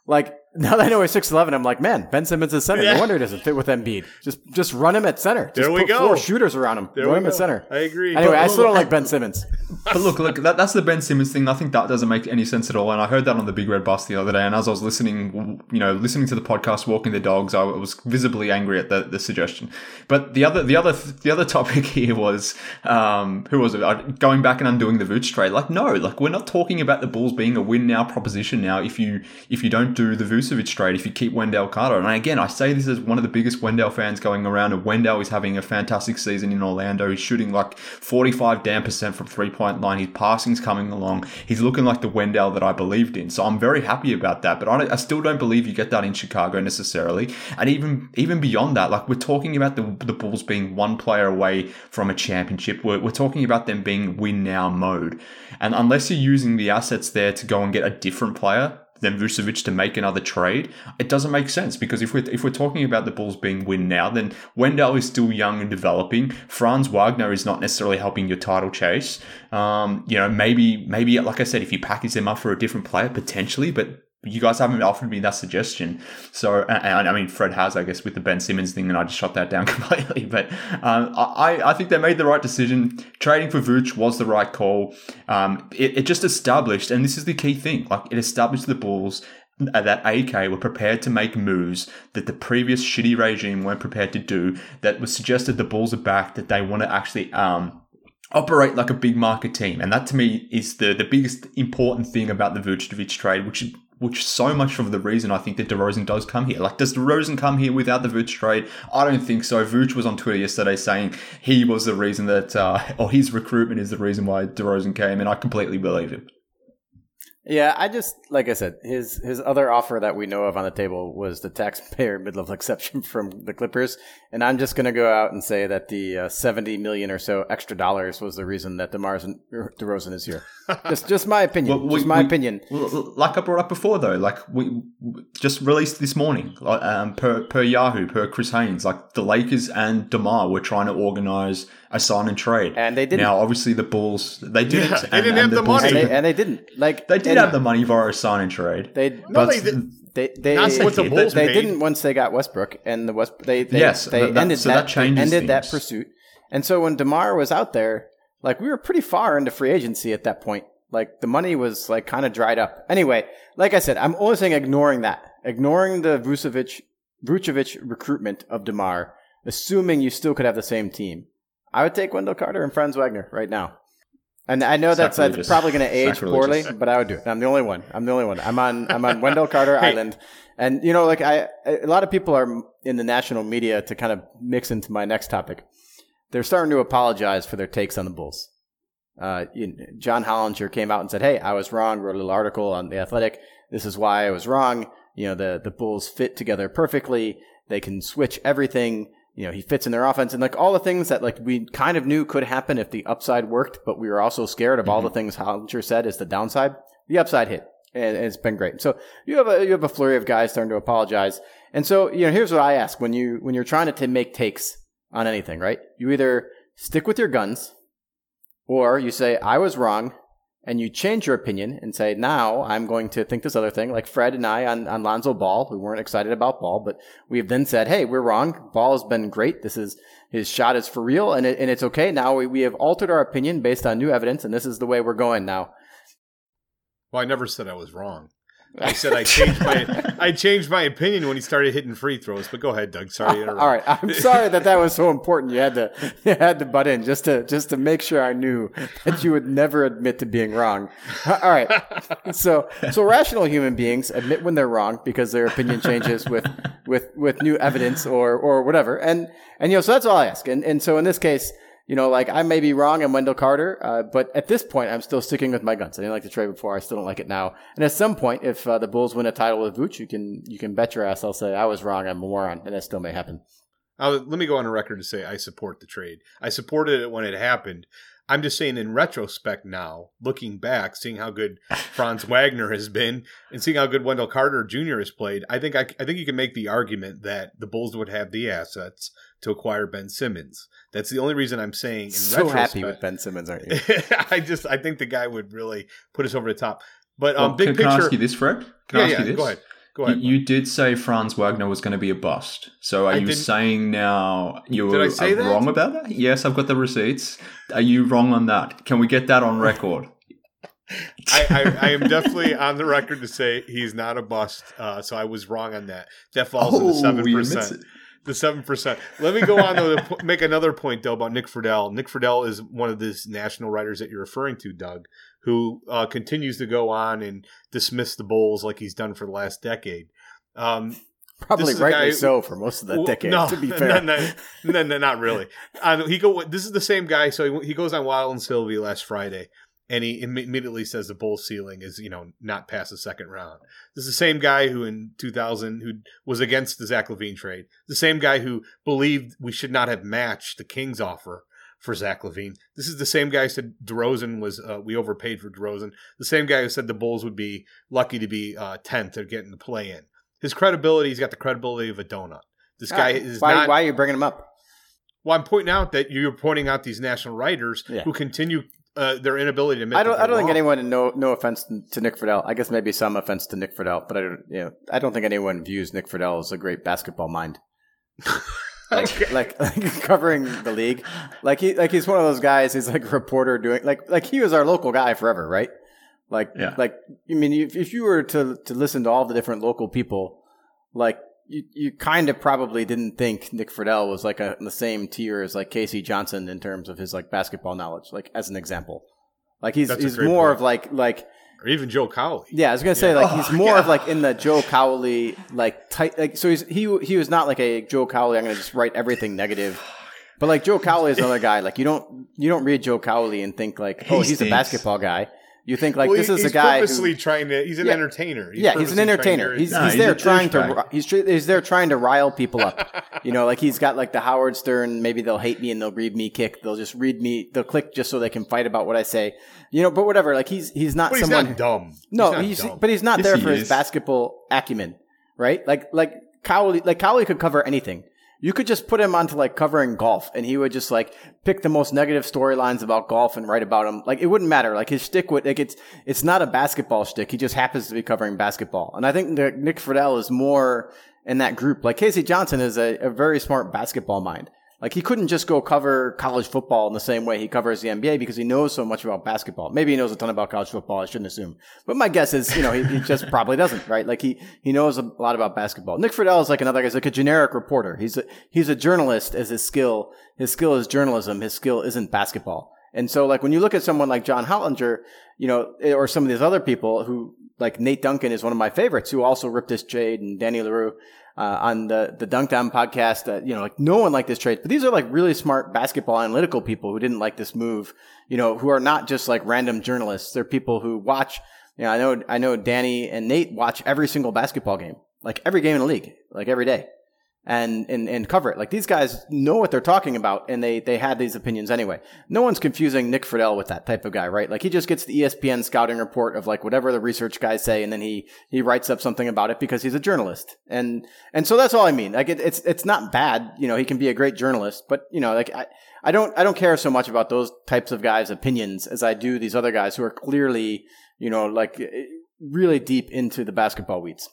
S2: like now that I know he's six eleven, I'm like, man, Ben Simmons is center.
S3: Yeah.
S2: No wonder he doesn't fit with Embiid. Just just run him at center. Just
S3: There we
S2: put
S3: go.
S2: Four shooters around him.
S3: There
S2: run him
S3: go.
S2: at center.
S3: I agree.
S2: Anyway, I still don't like Ben Simmons.
S4: But look, look, that, that's the Ben Simmons thing. I think that doesn't make any sense at all. And I heard that on the Big Red Bus the other day. And as I was listening, you know, listening to the podcast, walking the dogs, I was visibly angry at the, the suggestion. But the other, the other, the other topic here was, um, who was it? Uh, Going back and undoing the Vooch trade. Like, no, like we're not talking about the Bulls being a win now proposition now. If you if you don't do the Vucevic trade, if you keep Wendell Carter, and again, I say this as one of the biggest Wendell fans going around. And Wendell is having a fantastic season in Orlando. He's shooting like forty five damn percent from three point line. His passing's coming along. He's looking like the Wendell that I believed in. So I'm very happy about that. But I, I still don't believe you get that in Chicago necessarily. And even even beyond that, like we're talking about the the Bulls being one player away from a championship. We're, we're talking about them being win now mode. And unless you're using the assets there to go and get a different player than Vucevic to make another trade, it doesn't make sense because if we're if we're talking about the Bulls being win now, then Wendell is still young and developing. Franz Wagner is not necessarily helping your title chase. Um, you know, maybe maybe like I said, if you package them up for a different player potentially, but you guys haven't offered me that suggestion. So, and, I mean, Fred has, I guess, with the Ben Simmons thing, and I just shot that down completely. But um, I, I think they made the right decision. Trading for Vooch was the right call. Um, it, it just established, and this is the key thing, like it established the Bulls that AK were prepared to make moves that the previous shitty regime weren't prepared to do. That was suggested the Bulls are back. That they want to actually um, operate like a big market team, and that to me is the the biggest important thing about the Vucevic trade, which which so much of the reason I think that DeRozan does come here. Like, does DeRozan come here without the Vooch trade? I don't think so. Vooch was on Twitter yesterday saying he was the reason that, uh, or his recruitment is the reason why DeRozan came, and I completely believe him.
S2: Yeah, I just like I said, his his other offer that we know of on the table was the taxpayer mid-level exception from the Clippers, and I'm just going to go out and say that the uh, 70 million or so extra dollars was the reason that DeMar DeRozan is here. Just just my opinion.
S4: Well, we-
S2: just my
S4: we-
S2: opinion.
S4: Like I brought up before, though, like we we just released this morning, like, um, per per Yahoo, per Chris Haynes, like the Lakers and Demar were trying to organize a sign and trade,
S2: And they didn't.
S4: Now, obviously, the Bulls they didn't.
S3: Yeah, they
S4: and-
S3: didn't
S4: and
S3: have the
S4: Bulls
S3: money.
S2: And they, and they didn't like
S4: They did
S2: and
S4: have the money via a sign and trade.
S2: They
S3: No,
S4: but
S3: they did.
S2: they they they,
S3: the Bulls
S2: they didn't once they got Westbrook and the West they, they
S4: Yes,
S2: they
S4: that- that-
S2: ended
S4: so
S2: that,
S4: that changes
S2: they ended that pursuit. And so when Demar was out there, like we were pretty far into free agency at that point. Like the money was like kind of dried up. Anyway, like I said, I'm only saying ignoring that, ignoring the Vucevic Vucevic recruitment of Demar, assuming you still could have the same team. I would take Wendell Carter and Franz Wagner right now. And I know that's, that's probably going to age poorly, but I would do it. I'm the only one. I'm the only one. I'm on I'm on Wendell Carter
S3: Hey.
S2: Island, and you know, like I, a lot of people are in the national media to kind of mix into my next topic. They're starting to apologize for their takes on the Bulls. Uh, you know, John Hollinger came out and said, "Hey, I was wrong." Wrote a little article on the Athletic. This is why I was wrong. You know, the the Bulls fit together perfectly. They can switch everything. You know, he fits in their offense and like all the things that like we kind of knew could happen if the upside worked, but we were also scared of all the things Hollinger said is the downside. The upside hit, and it's been great. So you have a you have a flurry of guys starting to apologize. And so you know, here's what I ask when you when you're trying to t- make takes on anything, right? You either stick with your guns, or you say I was wrong, and you change your opinion and say now I'm going to think this other thing, like Fred and I on on Lonzo Ball, who weren't excited about Ball, but we've then said, hey, we're wrong. Ball has been great. This is his shot is for real, and it, and it's okay. Now we, we have altered our opinion based on new evidence, and this is the way we're going now.
S3: Well, I never said I was wrong. I said I changed my I changed my opinion when he started hitting free throws. But go ahead, Doug. Sorry to. Uh,
S2: all right, I'm sorry that that was so important. You had to you had to butt in just to just to make sure I knew that you would never admit to being wrong. Uh, all right, so so rational human beings admit when they're wrong because their opinion changes with with with new evidence or or whatever. And and you know so that's all I ask. And and so in this case. You know, like I may be wrong on Wendell Carter, uh, but at this point, I'm still sticking with my guns. I didn't like the trade before. I still don't like it now. And at some point, if uh, the Bulls win a title with Vooch, you can you can bet your ass I'll say I was wrong. I'm a moron, and that still may happen.
S3: Let me go on a record to say I support the trade. I supported it when it happened. I'm just saying, in retrospect, now looking back, seeing how good Franz Wagner has been, and seeing how good Wendell Carter Jr. has played, I think I, I think you can make the argument that the Bulls would have the assets to acquire Ben Simmons. That's the only reason I'm saying. In
S2: so
S3: retrospect,
S2: happy with Ben Simmons, aren't you?
S3: I just I think the guy would really put us over the top. But um,
S4: Well,
S3: big
S4: can,
S3: picture.
S4: can I ask you this, Fred? Can
S3: yeah,
S4: I ask
S3: yeah.
S4: you this?
S3: Go ahead. Go
S4: You,
S3: ahead.
S4: you did say Franz Wagner was going to be a bust. So are
S3: I
S4: you
S3: didn't-
S4: saying now you
S3: Did I say that?
S4: wrong about that? Yes, I've got the receipts. Are you wrong on that? Can we get that on record?
S3: I, I, I am definitely on the record to say he's not a bust. Uh, so I was wrong on that. That falls in the seven
S4: Oh, admits
S3: percent. The seven percent. Let me go on though to make another point though about Nick Friedell. Nick Friedell is one of these national writers that you're referring to, Doug, who uh, continues to go on and dismiss the Bulls like he's done for the last decade. Um,
S2: Probably
S3: This is a
S2: rightly
S3: guy-
S2: so for most of that
S3: Well,
S2: decade.
S3: No,
S2: to be fair,
S3: no, no, no, not really. Um, he go. This is the same guy. So he, he goes on Waddle and Silvy last Friday, and he imme- immediately says the Bulls ceiling is you know not past the second round. This is the same guy who in 2000 who was against the Zach LaVine trade. The same guy who believed we should not have matched the Kings offer for Zach LaVine. This is the same guy who said DeRozan was uh, we overpaid for DeRozan. The same guy who said the Bulls would be lucky to be uh, tenth or getting in the play in. His credibility, he's got the credibility of a donut. This guy is
S2: why,
S3: not.
S2: why are you bringing him up?
S3: Well, I'm pointing out that you're pointing out these national writers
S2: Yeah.
S3: who continue uh, their inability to admit.
S2: I don't. I don't
S3: they're
S2: think anyone. No. No offense to Nick Friedell. I guess maybe some offense to Nick Friedell, but I don't. You know, I don't think anyone views Nick Friedell as a great basketball mind. Like, like, like covering the league, like he, like he's one of those guys. He's like a reporter doing, like, like he was our local guy forever, right? Like,
S4: Yeah.
S2: like I mean, if, if you were to to listen to all the different local people, like you, you kind of probably didn't think Nick Friedell was like a, in the same tier as like K.C. Johnson in terms of his like basketball knowledge, like as an example. Like he's
S3: That's
S2: he's more
S3: point.
S2: of like like
S3: or even Joe Cowley.
S2: yeah, I was gonna say like
S4: Oh,
S2: he's more
S4: yeah.
S2: of like in the Joe Cowley like tight like so he's he he was not like a Joe Cowley. I'm gonna just write everything negative. But like Joe Cowley is another guy. Like you don't you don't read Joe Cowley and think like oh
S4: He
S2: he's a basketball guy. You think like
S3: Well,
S2: this is a
S3: he's
S2: guy who,
S3: purposely trying to. He's an
S2: Yeah.
S3: entertainer.
S2: yeah, he's an entertainer.
S3: to-
S2: He's,
S4: No,
S2: he's
S4: he's
S2: there trying to he's tr- he's there trying to rile people up. You know, like he's got like the Howard Stern. Maybe they'll hate me and they'll read me kick. They'll just read me. They'll click just so they can fight about what I say. You know, but whatever. Like he's he's not
S3: but he's
S2: someone.
S3: not dumb.
S2: No,
S3: not
S2: he's,
S3: dumb.
S2: but he's not
S4: Yes,
S2: there for his
S4: is.
S2: basketball acumen, right? Like like Cowley, like Cowley could cover anything. You could just put him onto like covering golf, and he would just like pick the most negative storylines about golf and write about them. Like it wouldn't matter. Like his shtick would like it's it's not a basketball shtick. He just happens to be covering basketball, and I think that Nick Friedell is more in that group. Like K.C. Johnson is a, a very smart basketball mind. Like he couldn't just go cover college football in the same way he covers the NBA because he knows so much about basketball. Maybe he knows a ton about college football. I shouldn't assume, but my guess is, you know, he, he just probably doesn't, right? Like he he knows a lot about basketball. Nick Friedell is like another guy. He's like a generic reporter. He's a, he's a journalist as his skill. His skill is journalism. His skill isn't basketball. And so, like when you look at someone like John Hollinger, you know, or some of these other people who, like Nate Duncan, is one of my favorites, who also ripped this trade, and Danny Leroux uh, on the the Dunk podcast. Uh, you know, like no one liked this trade, but these are like really smart basketball analytical people who didn't like this move. You know, who are not just like random journalists. They're people who watch. You know, I know I know Danny and Nate watch every single basketball game, like every game in the league, like every day and, and and cover it. Like these guys know what they're talking about, and they they had these opinions anyway. No one's confusing Nick Friedell with that type of guy, right? Like he just gets the ESPN scouting report of like whatever the research guys say, and then he he writes up something about it because he's a journalist, and and so that's all I mean. Like it, it's it's not bad, you know. He can be a great journalist, but you know, like I. I don't. I don't care so much about those types of guys' opinions as I do these other guys who are clearly, you know, like really deep into the basketball weeds.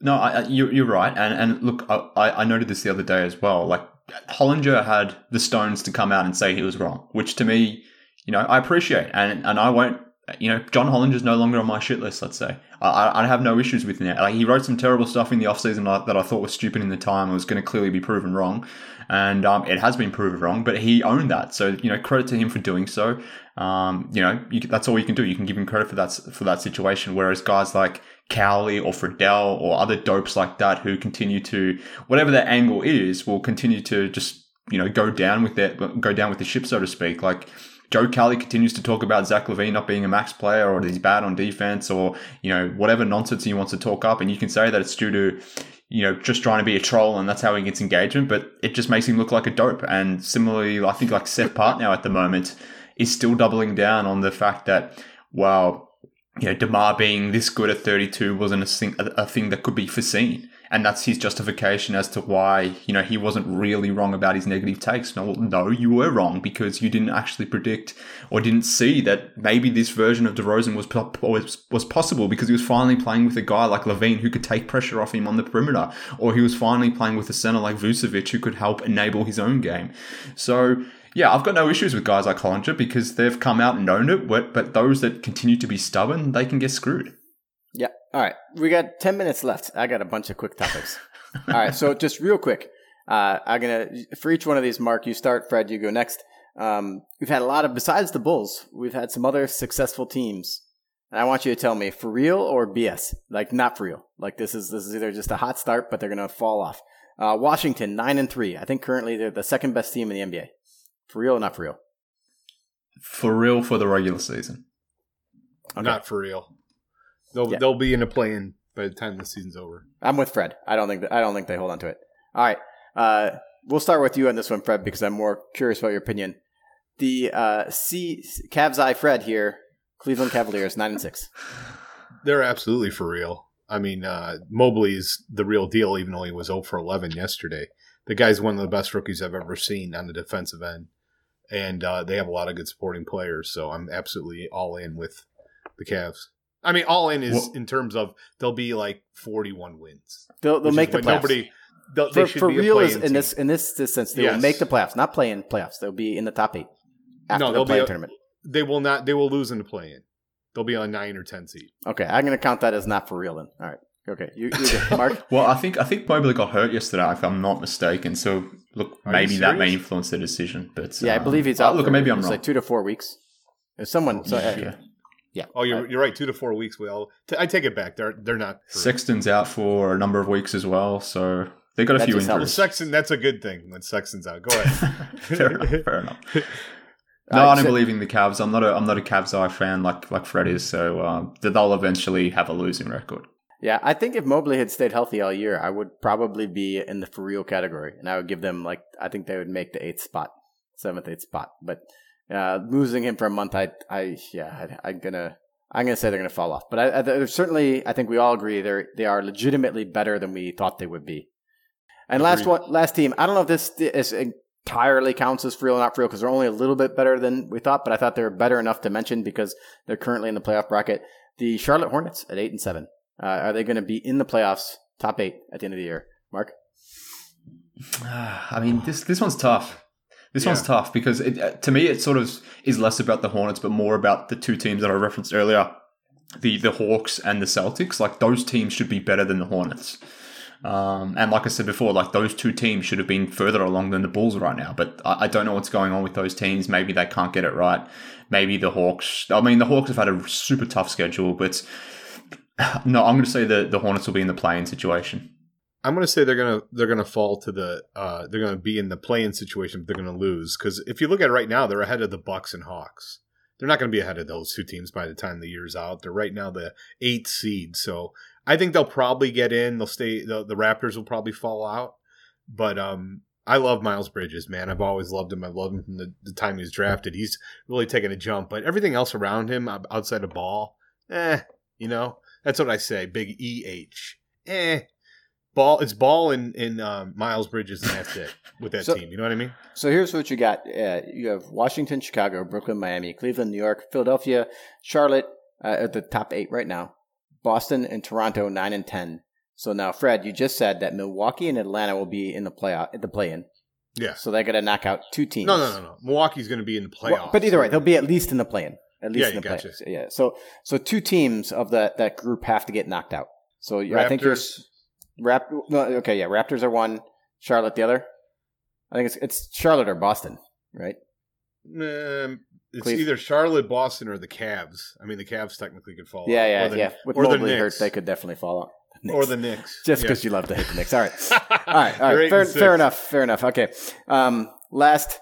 S4: No, I, you, you're right. And and look, I, I noted this the other day as well. Like Hollinger had the stones to come out and say he was wrong, which to me, you know, I appreciate. And and I won't. You know, John Hollinger's no longer on my shit list. Let's say I, I have no issues with him. Like he wrote some terrible stuff in the offseason that I thought was stupid in the time. and was going to clearly be proven wrong, and um, it has been proven wrong. But he owned that, so you know, credit to him for doing so. Um, you know, you, that's all you can do. You can give him credit for that for that situation. Whereas guys like Cowley or Friedell or other dopes like that who continue to whatever their angle is will continue to just you know go down with it go down with the ship so to speak like Joe Cowley continues to talk about Zach LaVine not being a max player or he's bad on defense or you know whatever nonsense he wants to talk up and you can say that it's due to you know, just trying to be a troll and that's how he gets engagement, but it just makes him look like a dope. And similarly, I think like Seth Partnow at the moment is still doubling down on the fact that, wow, you know, Demar being this good at 32 wasn't a thing, a thing that could be foreseen. And that's his justification as to why, you know, he wasn't really wrong about his negative takes. No, no, you were wrong because you didn't actually predict or didn't see that maybe this version of DeRozan was, was, was possible because he was finally playing with a guy like LaVine who could take pressure off him on the perimeter, or he was finally playing with a center like Vucevic who could help enable his own game. So, yeah, I've got no issues with guys like Hollinger because they've come out and known it, but, but those that continue to be stubborn, they can get screwed.
S2: Yeah. All right. We got 10 minutes left. I got a bunch of quick topics. All right. So just real quick, uh, I'm going to, for each one of these, Mark, you start, Fred, you go next. Um, we've had a lot of, besides the Bulls, we've had some other successful teams. And I want you to tell me for real or BS? Like not for real. Like this is, this is either just a hot start, but they're going to fall off. Uh, Washington, nine and three. I think currently they're the second best team in the NBA. For real or not for real?
S4: For real for the regular season.
S3: Okay. Not for real. They'll
S2: Yeah.
S3: they'll be in a play-in by the time the season's over.
S2: I'm with Fred. I don't think that, I don't think they hold on to it. All right. Uh, we'll start with you on this one, Fred, because I'm more curious about your opinion. The uh, C Cavs Eye Fred here, Cleveland Cavaliers, nine and six.
S3: They're absolutely for real. I mean, uh, Mobley's the real deal, even though he was 0 for 11 yesterday. The guy's one of the best rookies I've ever seen on the defensive end, and uh, they have a lot of good supporting players. So I'm absolutely all in with the Cavs. I mean, all in is
S4: Well-
S3: in terms of they'll be like 41 wins.
S2: They'll, they'll make the playoffs.
S3: Nobody, they'll,
S2: for,
S3: should
S2: for real is
S3: team.
S2: this in this sense they will
S3: Yes.
S2: make the playoffs, not play in playoffs. They'll be in the top eight after
S3: No,
S2: the
S3: they'll be
S2: play
S3: a-
S2: tournament.
S3: They will not. They will lose in the play-in. They'll be on nine or ten seed.
S2: Okay, I'm going to count that as not for real then. All right. Okay, you, you go. Mark.
S4: Well, I think I think Mobley got hurt yesterday, if I'm not mistaken. So look,
S3: Are
S4: maybe that may influence the decision. But
S2: Yeah, I
S4: um,
S2: believe he's
S4: uh,
S2: out.
S4: Look, maybe I'm wrong.
S2: like two to four weeks. If someone, so, uh,
S4: Yeah.
S2: yeah.
S3: Oh, you're
S2: Uh,
S3: you're right. Two to four weeks. Well, t- I take it back. They're they're not. for-
S4: Sexton's out for a number of weeks as well, so they got a
S2: That
S4: few
S2: just
S3: Well,
S2: helps.
S4: injuries.
S3: Sexton. That's a good thing when Sexton's out. Go ahead.
S4: fair enough. Fair enough. No,
S2: right,
S4: I don't
S2: so-
S4: believe in the Cavs. I'm not a I'm not a Cavs eye fan like like Fred is. So uh, they'll eventually have a losing record.
S2: Yeah, I think if Mobley had stayed healthy all year, I would probably be in the for real category, and I would give them like I think they would make the eighth spot, seventh, eighth spot. But uh, losing him for a month, I, I, yeah, I, I'm gonna, I'm gonna say they're gonna fall off. But I, I certainly, I think we all agree they're they are legitimately better than we thought they would be. And last one, last team. I don't know if this is entirely counts as for real or not for real because they're only a little bit better than we thought, but I thought they were better enough to mention because they're currently in the playoff bracket. The Charlotte Hornets at eight and seven. Uh, are they going to be in the playoffs, top eight at the end of the year? Mark?
S4: I mean, this this one's tough. This one's tough because it, uh, to me it sort of is less about the Hornets, but more about the two teams that I referenced earlier, the the Hawks and the Celtics. Like those teams should be better than the Hornets. Um, and like I said before, like those two teams should have been further along than the Bulls right now. But I, I don't know what's going on with those teams. Maybe they can't get it right. Maybe the Hawks. I mean, the Hawks have had a super tough schedule, but no, I'm going to say the the Hornets will be in the playing situation.
S3: I'm going to say they're going to they're going to fall to the uh, they're going to be in the play-in situation, but they're going to lose because if you look at it right now, they're ahead of the Bucks and Hawks. They're not going to be ahead of those two teams by the time the year's out. They're right now the eighth seed, so I think they'll probably get in. They'll stay. The, the Raptors will probably fall out, but um, I love Miles Bridges, man. I've always loved him. I've loved him from the, the time he was drafted. He's really taken a jump, but everything else around him outside of ball, eh, you know, that's what I say. Big E H, eh. Ball, it's ball in in um, Miles Bridges, and that's it with that
S2: So-
S3: team. You know what I mean?
S2: So here's what you got. Uh, you have Washington, Chicago, Brooklyn, Miami, Cleveland, New York, Philadelphia, Charlotte uh, at the top eight right now. Boston and Toronto nine and ten. So now, Fred, you just said that Milwaukee and Atlanta will be in the playoff, at the play-in.
S3: Yeah.
S2: So they're going to knock out two teams.
S3: No, no, no, no. Milwaukee's going to be in the playoffs.
S2: Well, but either way, they'll be at least in the play-in. At least
S3: Yeah,
S2: in
S3: you
S2: the
S3: gotcha.
S2: playoffs. Yeah. So so two teams of that that group have to get knocked out. So you- I think you're
S3: Raptors.
S2: Rap. No, okay, yeah. Raptors are one. Charlotte the other. I think it's it's Charlotte or Boston, right?
S3: Um, it's
S2: Cleve-
S3: either Charlotte, Boston, or the Cavs. I mean, the Cavs technically could fall.
S2: Yeah,
S3: out.
S2: yeah,
S3: or the,
S2: yeah. With
S3: or the
S2: Mobley hurt,
S3: Knicks.
S2: they could definitely fall out. Knicks.
S3: or the Knicks.
S2: just
S3: Yeah.
S2: because you love to hate the Knicks. All right, all right, all right. Fair, fair enough, fair enough. Okay. Um, last,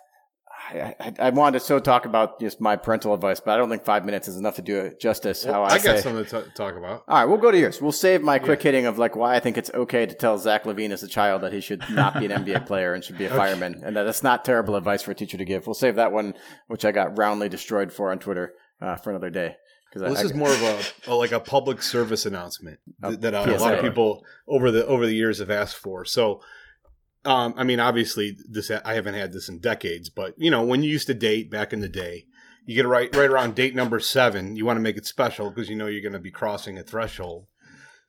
S2: I, I, I wanted to so talk about just my parental advice, but I don't think five minutes is enough to do it justice.
S3: Well,
S2: how I,
S3: I, got
S2: say.
S3: something to t- talk about.
S2: All right, we'll go to yours. We'll save my quick hitting of like why I think it's okay to tell Zach LaVine as a child that he should not be an NBA player and should be a fireman, and that it's not terrible advice for a teacher to give. We'll save that one, which I got roundly destroyed for on Twitter, uh, for another day. Because
S3: Well, this is more of a, a like a public service announcement th- that uh, a lot of people over the over the years have asked for. So, um, I mean, obviously, this I haven't had this in decades, but you know, when you used to date back in the day, you get right right around date number seven, you want to make it special because you know you're going to be crossing a threshold.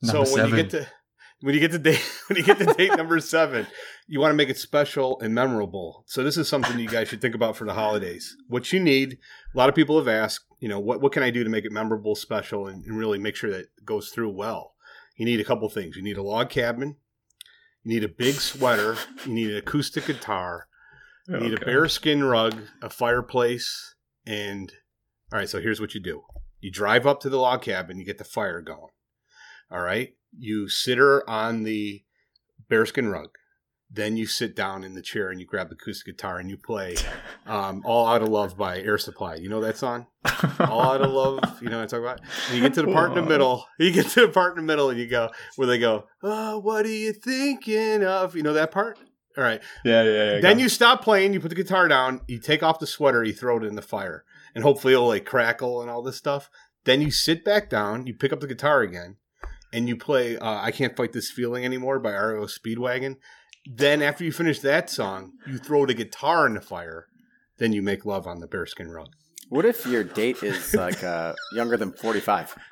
S4: Number
S3: so when you get to when you get to date when you get to date number seven, you want to make it special and memorable. So this is something you guys should think about for the holidays. What you need, a lot of people have asked, you know, what what can I do to make it memorable, special, and, and really make sure that it goes through well? You need a couple things. You need a log cabin. You need a big sweater. You need an acoustic guitar. You need a bearskin rug, a fireplace, and all right. So here's what you do: you drive up to the log cabin, you get the fire going. All right, you sit her on the bearskin rug. Then you sit down in the chair and you grab the acoustic guitar and you play um, "All Out of Love" by Air Supply. You know that song? All Out of Love. You know what I'm talking about? And you get to the part in the middle. You get to the part in the middle and you go where they go, "Oh, what are you thinking of?" You know that part? All right.
S4: yeah, yeah, yeah.
S3: Then you stop playing, you put the guitar down, you take off the sweater, you throw it in the fire, and hopefully it'll like crackle and all this stuff. Then you sit back down, you pick up the guitar again, and you play uh, "I Can't Fight This Feeling Anymore" by REO Speedwagon. Then after you finish that song, you throw the guitar in the fire. Then you make love on the bearskin rug.
S2: What if your date is like uh, younger than forty five?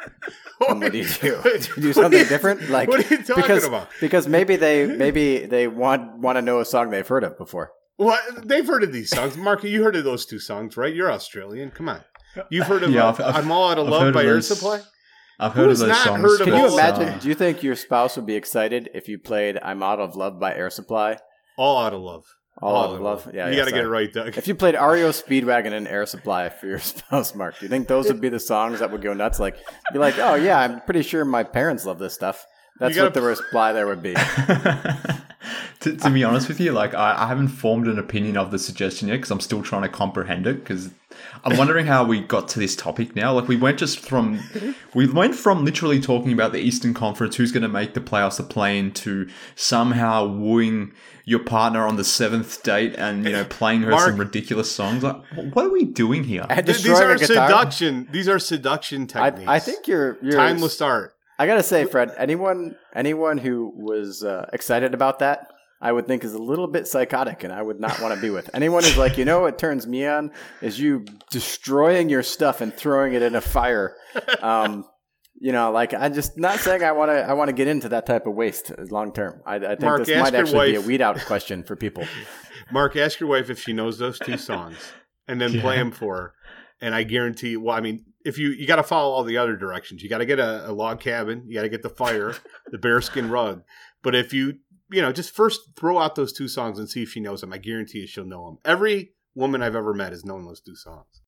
S2: What do you do? Do you do something different? Like
S3: what are you talking
S2: because
S3: about?
S2: because maybe they maybe they want want to know a song they've heard of before.
S3: Well, they've heard of these songs. Mark, you heard of those two songs, right? You're Australian. Come on. You've heard of
S4: Yeah,
S3: uh,
S4: I've- I've-
S3: I'm All Out of
S4: I've
S3: Love by Air
S4: those.
S3: Supply?
S4: I've
S3: who
S4: heard of
S3: has
S4: those
S3: not
S4: songs.
S3: heard of
S2: Can you imagine?
S3: songs?
S2: Do you think your spouse would be excited if you played "I'm Out of Love" by Air Supply?
S3: All Out of Love.
S2: All, out of love. Yeah,
S3: you
S2: yeah,
S3: got to get it right, Doug.
S2: If you played REO Speedwagon and Air Supply for your spouse, Mark, do you think those would be the songs that would go nuts? Like, be like, oh yeah, I'm pretty sure my parents love this stuff. That's what the reply there would be.
S4: to, to be honest with you, like I, I haven't formed an opinion of the suggestion yet because I'm still trying to comprehend it. Because I'm wondering how we got to this topic now. Like we went just from we went from literally talking about the Eastern Conference, who's going to make the playoffs, the play-in, to somehow wooing your partner on the seventh date and you know playing her
S3: Mark-
S4: some ridiculous songs. Like, what are we doing here?
S3: These are
S2: a guitar.
S3: seduction. These are seduction
S2: I,
S3: techniques.
S2: I think you're, you're
S3: timeless art.
S2: I gotta say, Fred, anyone anyone who was uh, excited about that, I would think is a little bit psychotic, and I would not want to be with. Anyone who's like, you know, what turns me on is you destroying your stuff and throwing it in a fire. Um, you know, like I'm just not saying I want to. I want to get into that type of waste long term. I, I think
S3: Mark,
S2: this might
S3: your
S2: actually be a weed out question for people.
S3: Mark, ask your wife if she knows those two songs, and then play them for her. And I guarantee. Well, I mean, if you you got to follow all the other directions. You got to get a, a log cabin. You got to get the fire, the bearskin rug. But if you you know just first throw out those two songs and see if she knows them, I guarantee you she'll know them. Every woman I've ever met has known those two songs.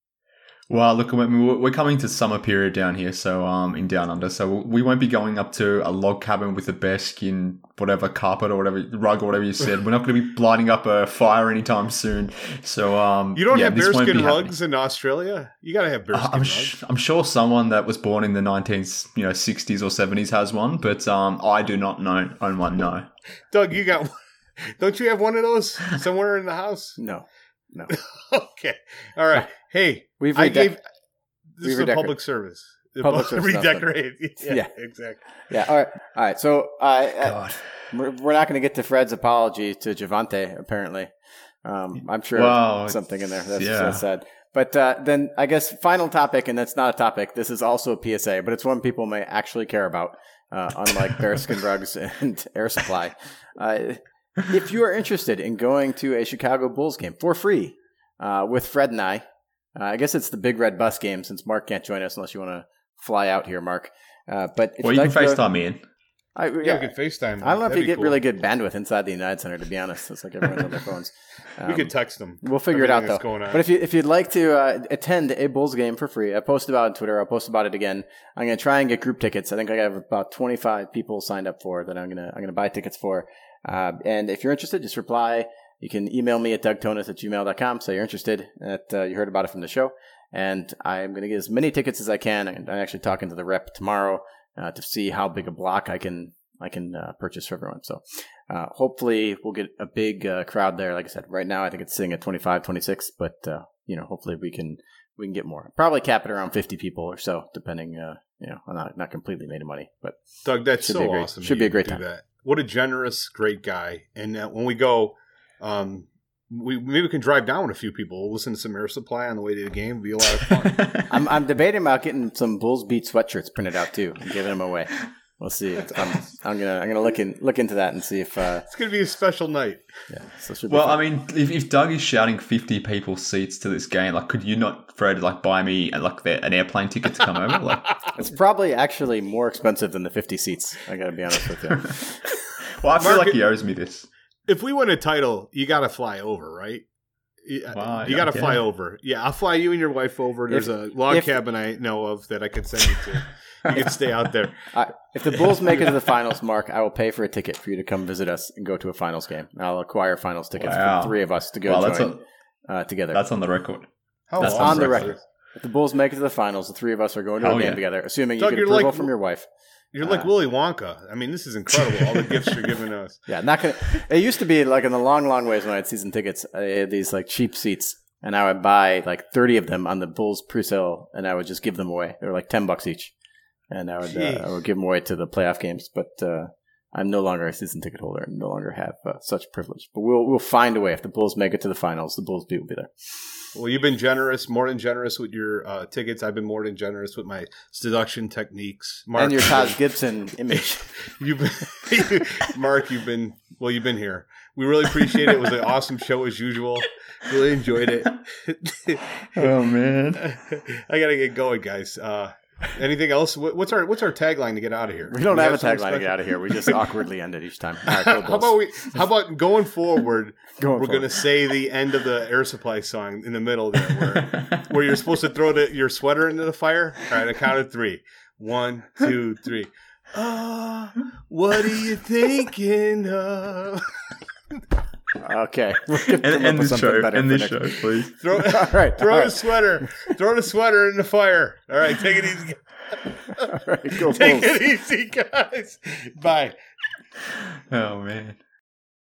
S4: Well, look, we're we're coming to summer period down here, so um, in down under, so we won't be going up to a log cabin with a bearskin, whatever carpet or whatever rug or whatever you said. We're not going to be lighting up a fire anytime soon. So um,
S3: You don't
S4: yeah,
S3: have
S4: this won't
S3: bearskin
S4: be happening.
S3: rugs in Australia. You got to have bearskin
S4: I'm,
S3: rugs.
S4: sh- I'm sure someone that was born in the 19 you know 60s or 70s has one, but um, I do not know own one. No.
S3: Doug, you got. Don't you have one of those somewhere in the house?
S2: No, no.
S3: Okay. All right. Hey,
S2: We've
S3: I
S2: redec-
S3: gave.
S2: we
S3: This is a public service.
S2: Public service
S3: redecorate. Yeah,
S2: Yeah.
S3: exactly.
S2: Yeah. All right. All right. So uh, uh,
S4: God.
S2: we're, we're not going to get to Fred's apology to Javonte. Apparently, um, I'm sure
S4: Wow.
S2: something in there. That's,
S4: Yeah.
S2: that's sad. But uh, then I guess final topic, and that's not a topic. This is also a PSA, but it's one people may actually care about. Uh, unlike bearskin rugs and air supply, uh, if you are interested in going to a Chicago Bulls game for free uh, with Fred and I, uh, I guess it's the Big Red Bus game since Mark can't join us unless you want to fly out here, Mark. Uh, but if
S4: Well,
S2: you'd
S4: you
S2: like
S4: can
S2: go-
S4: FaceTime me in.
S2: I,
S3: Yeah,
S2: yeah,
S3: we could FaceTime.
S2: I don't know if
S3: That'd
S2: you get
S3: cool.
S2: really good bandwidth inside the United Center. To be honest, it's like everyone's on their phones.
S3: we
S2: Um,
S3: could text them.
S2: We'll figure it out though.
S3: that's Going on.
S2: But if you if you'd like to uh, attend a Bulls game for free, I posted about it on Twitter. I'll post about it again. I'm gonna try and get group tickets. I think I have about 25 people signed up for that. I'm gonna I'm gonna buy tickets for. Uh, and if you're interested, just reply you can email me at dougthonus at gmail.com. So you're interested, that uh, you heard about it from the show. And I'm going to get as many tickets as I can. I'm actually talking to the rep tomorrow uh, to see how big a block I can I can uh, purchase for everyone. So uh, hopefully we'll get a big uh, crowd there. Like I said, right now I think it's sitting at 25, 26, but uh, you know hopefully we can we can get more. Probably cap it around 50 people or so, depending. Uh, you know, I'm not not completely made of money, but
S3: Doug, that's so
S2: great-
S3: awesome.
S2: should be a great time.
S3: That. What a generous, great guy. And uh, when we go, um, we maybe we can drive down with a few people. Listen to some Air Supply on the way to the game. It'll be a lot of fun.
S2: I'm I'm debating about getting some Bulls beat sweatshirts printed out too and giving them away. We'll see. I'm, I'm gonna I'm gonna look in look into that and see if uh,
S3: it's going to be a special night.
S2: yeah. So should be
S4: Well,
S2: fun.
S4: I mean, if, if Doug is shouting fifty people seats to this game, like, could you not, Fred, like, buy me like the, an airplane ticket to come over? Like,
S2: it's probably actually more expensive than the 50 seats. I gotta be honest with you.
S4: well, I feel
S3: Mark-
S4: like he owes me this.
S3: If we win a title, you got to fly over, right? You,
S4: Wow,
S3: you got to
S4: yeah.
S3: fly over. Yeah, I'll fly you and your wife over. There's
S2: If-
S3: a log
S2: if-
S3: cabin I know of that I could send you to. You can stay out there.
S2: I, if the Bulls make it to the finals, Mark, I will pay for a ticket for you to come visit us and go to a finals game. I'll acquire finals tickets
S4: Wow.
S2: for the three of us to go
S4: Well, that's
S2: join
S4: on,
S2: uh, together.
S4: that's on the record.
S3: How
S4: That's
S3: awesome
S2: on the
S3: is
S2: record. if the Bulls make it to the finals, the three of us are going to
S4: Hell
S2: a game
S4: yeah.
S2: together, assuming
S3: Doug,
S2: you get approval
S3: like-
S2: from your wife.
S3: You're like
S2: Uh,
S3: Willy Wonka. I mean, this is incredible. All the gifts you're giving us.
S2: Yeah, not gonna. It used to be like in the long, long ways when I had season tickets. I had these like cheap seats, and I would buy like thirty of them on the Bulls pre-sale, and I would just give them away. They were like ten bucks each, and I would uh, I would give them away to the playoff games. But uh, I'm no longer a season ticket holder, and no longer have uh, such privilege. But we'll we'll find a way if the Bulls make it to the finals. The Bulls beat will be there.
S3: Well, you've been generous, more than generous with your uh, tickets. I've been more than generous with my seduction techniques. Mark,
S2: and your Taj Gibson image.
S3: You've been, Mark, you've been well. You've been here. We really appreciate it. It was an awesome show as usual. Really enjoyed it.
S4: Oh man.
S3: I gotta get going, guys. Uh, anything else? What's our What's our tagline to get out of here?
S2: We don't have a tagline to get out of here. We just awkwardly end it each time. All right, go
S3: How about we? How about going forward?
S2: Going
S3: we're
S2: forward.
S3: gonna say the end of the Air Supply song in the middle there, where where you're supposed to throw the, your sweater into the fire. All right, I count of three. One, two, three. Ah, what are you thinking of?
S2: Okay, we'll get
S4: End,
S2: them up
S4: this show.
S2: better
S4: End
S2: for
S4: this
S2: next-
S4: show, please.
S3: Throw,
S2: All right,
S3: throw
S2: all
S3: the sweater. Throw the sweater in the fire. All right, take it easy.
S2: All right, go
S3: Take
S2: Bulls.
S3: it easy, guys. Bye.
S4: Oh man.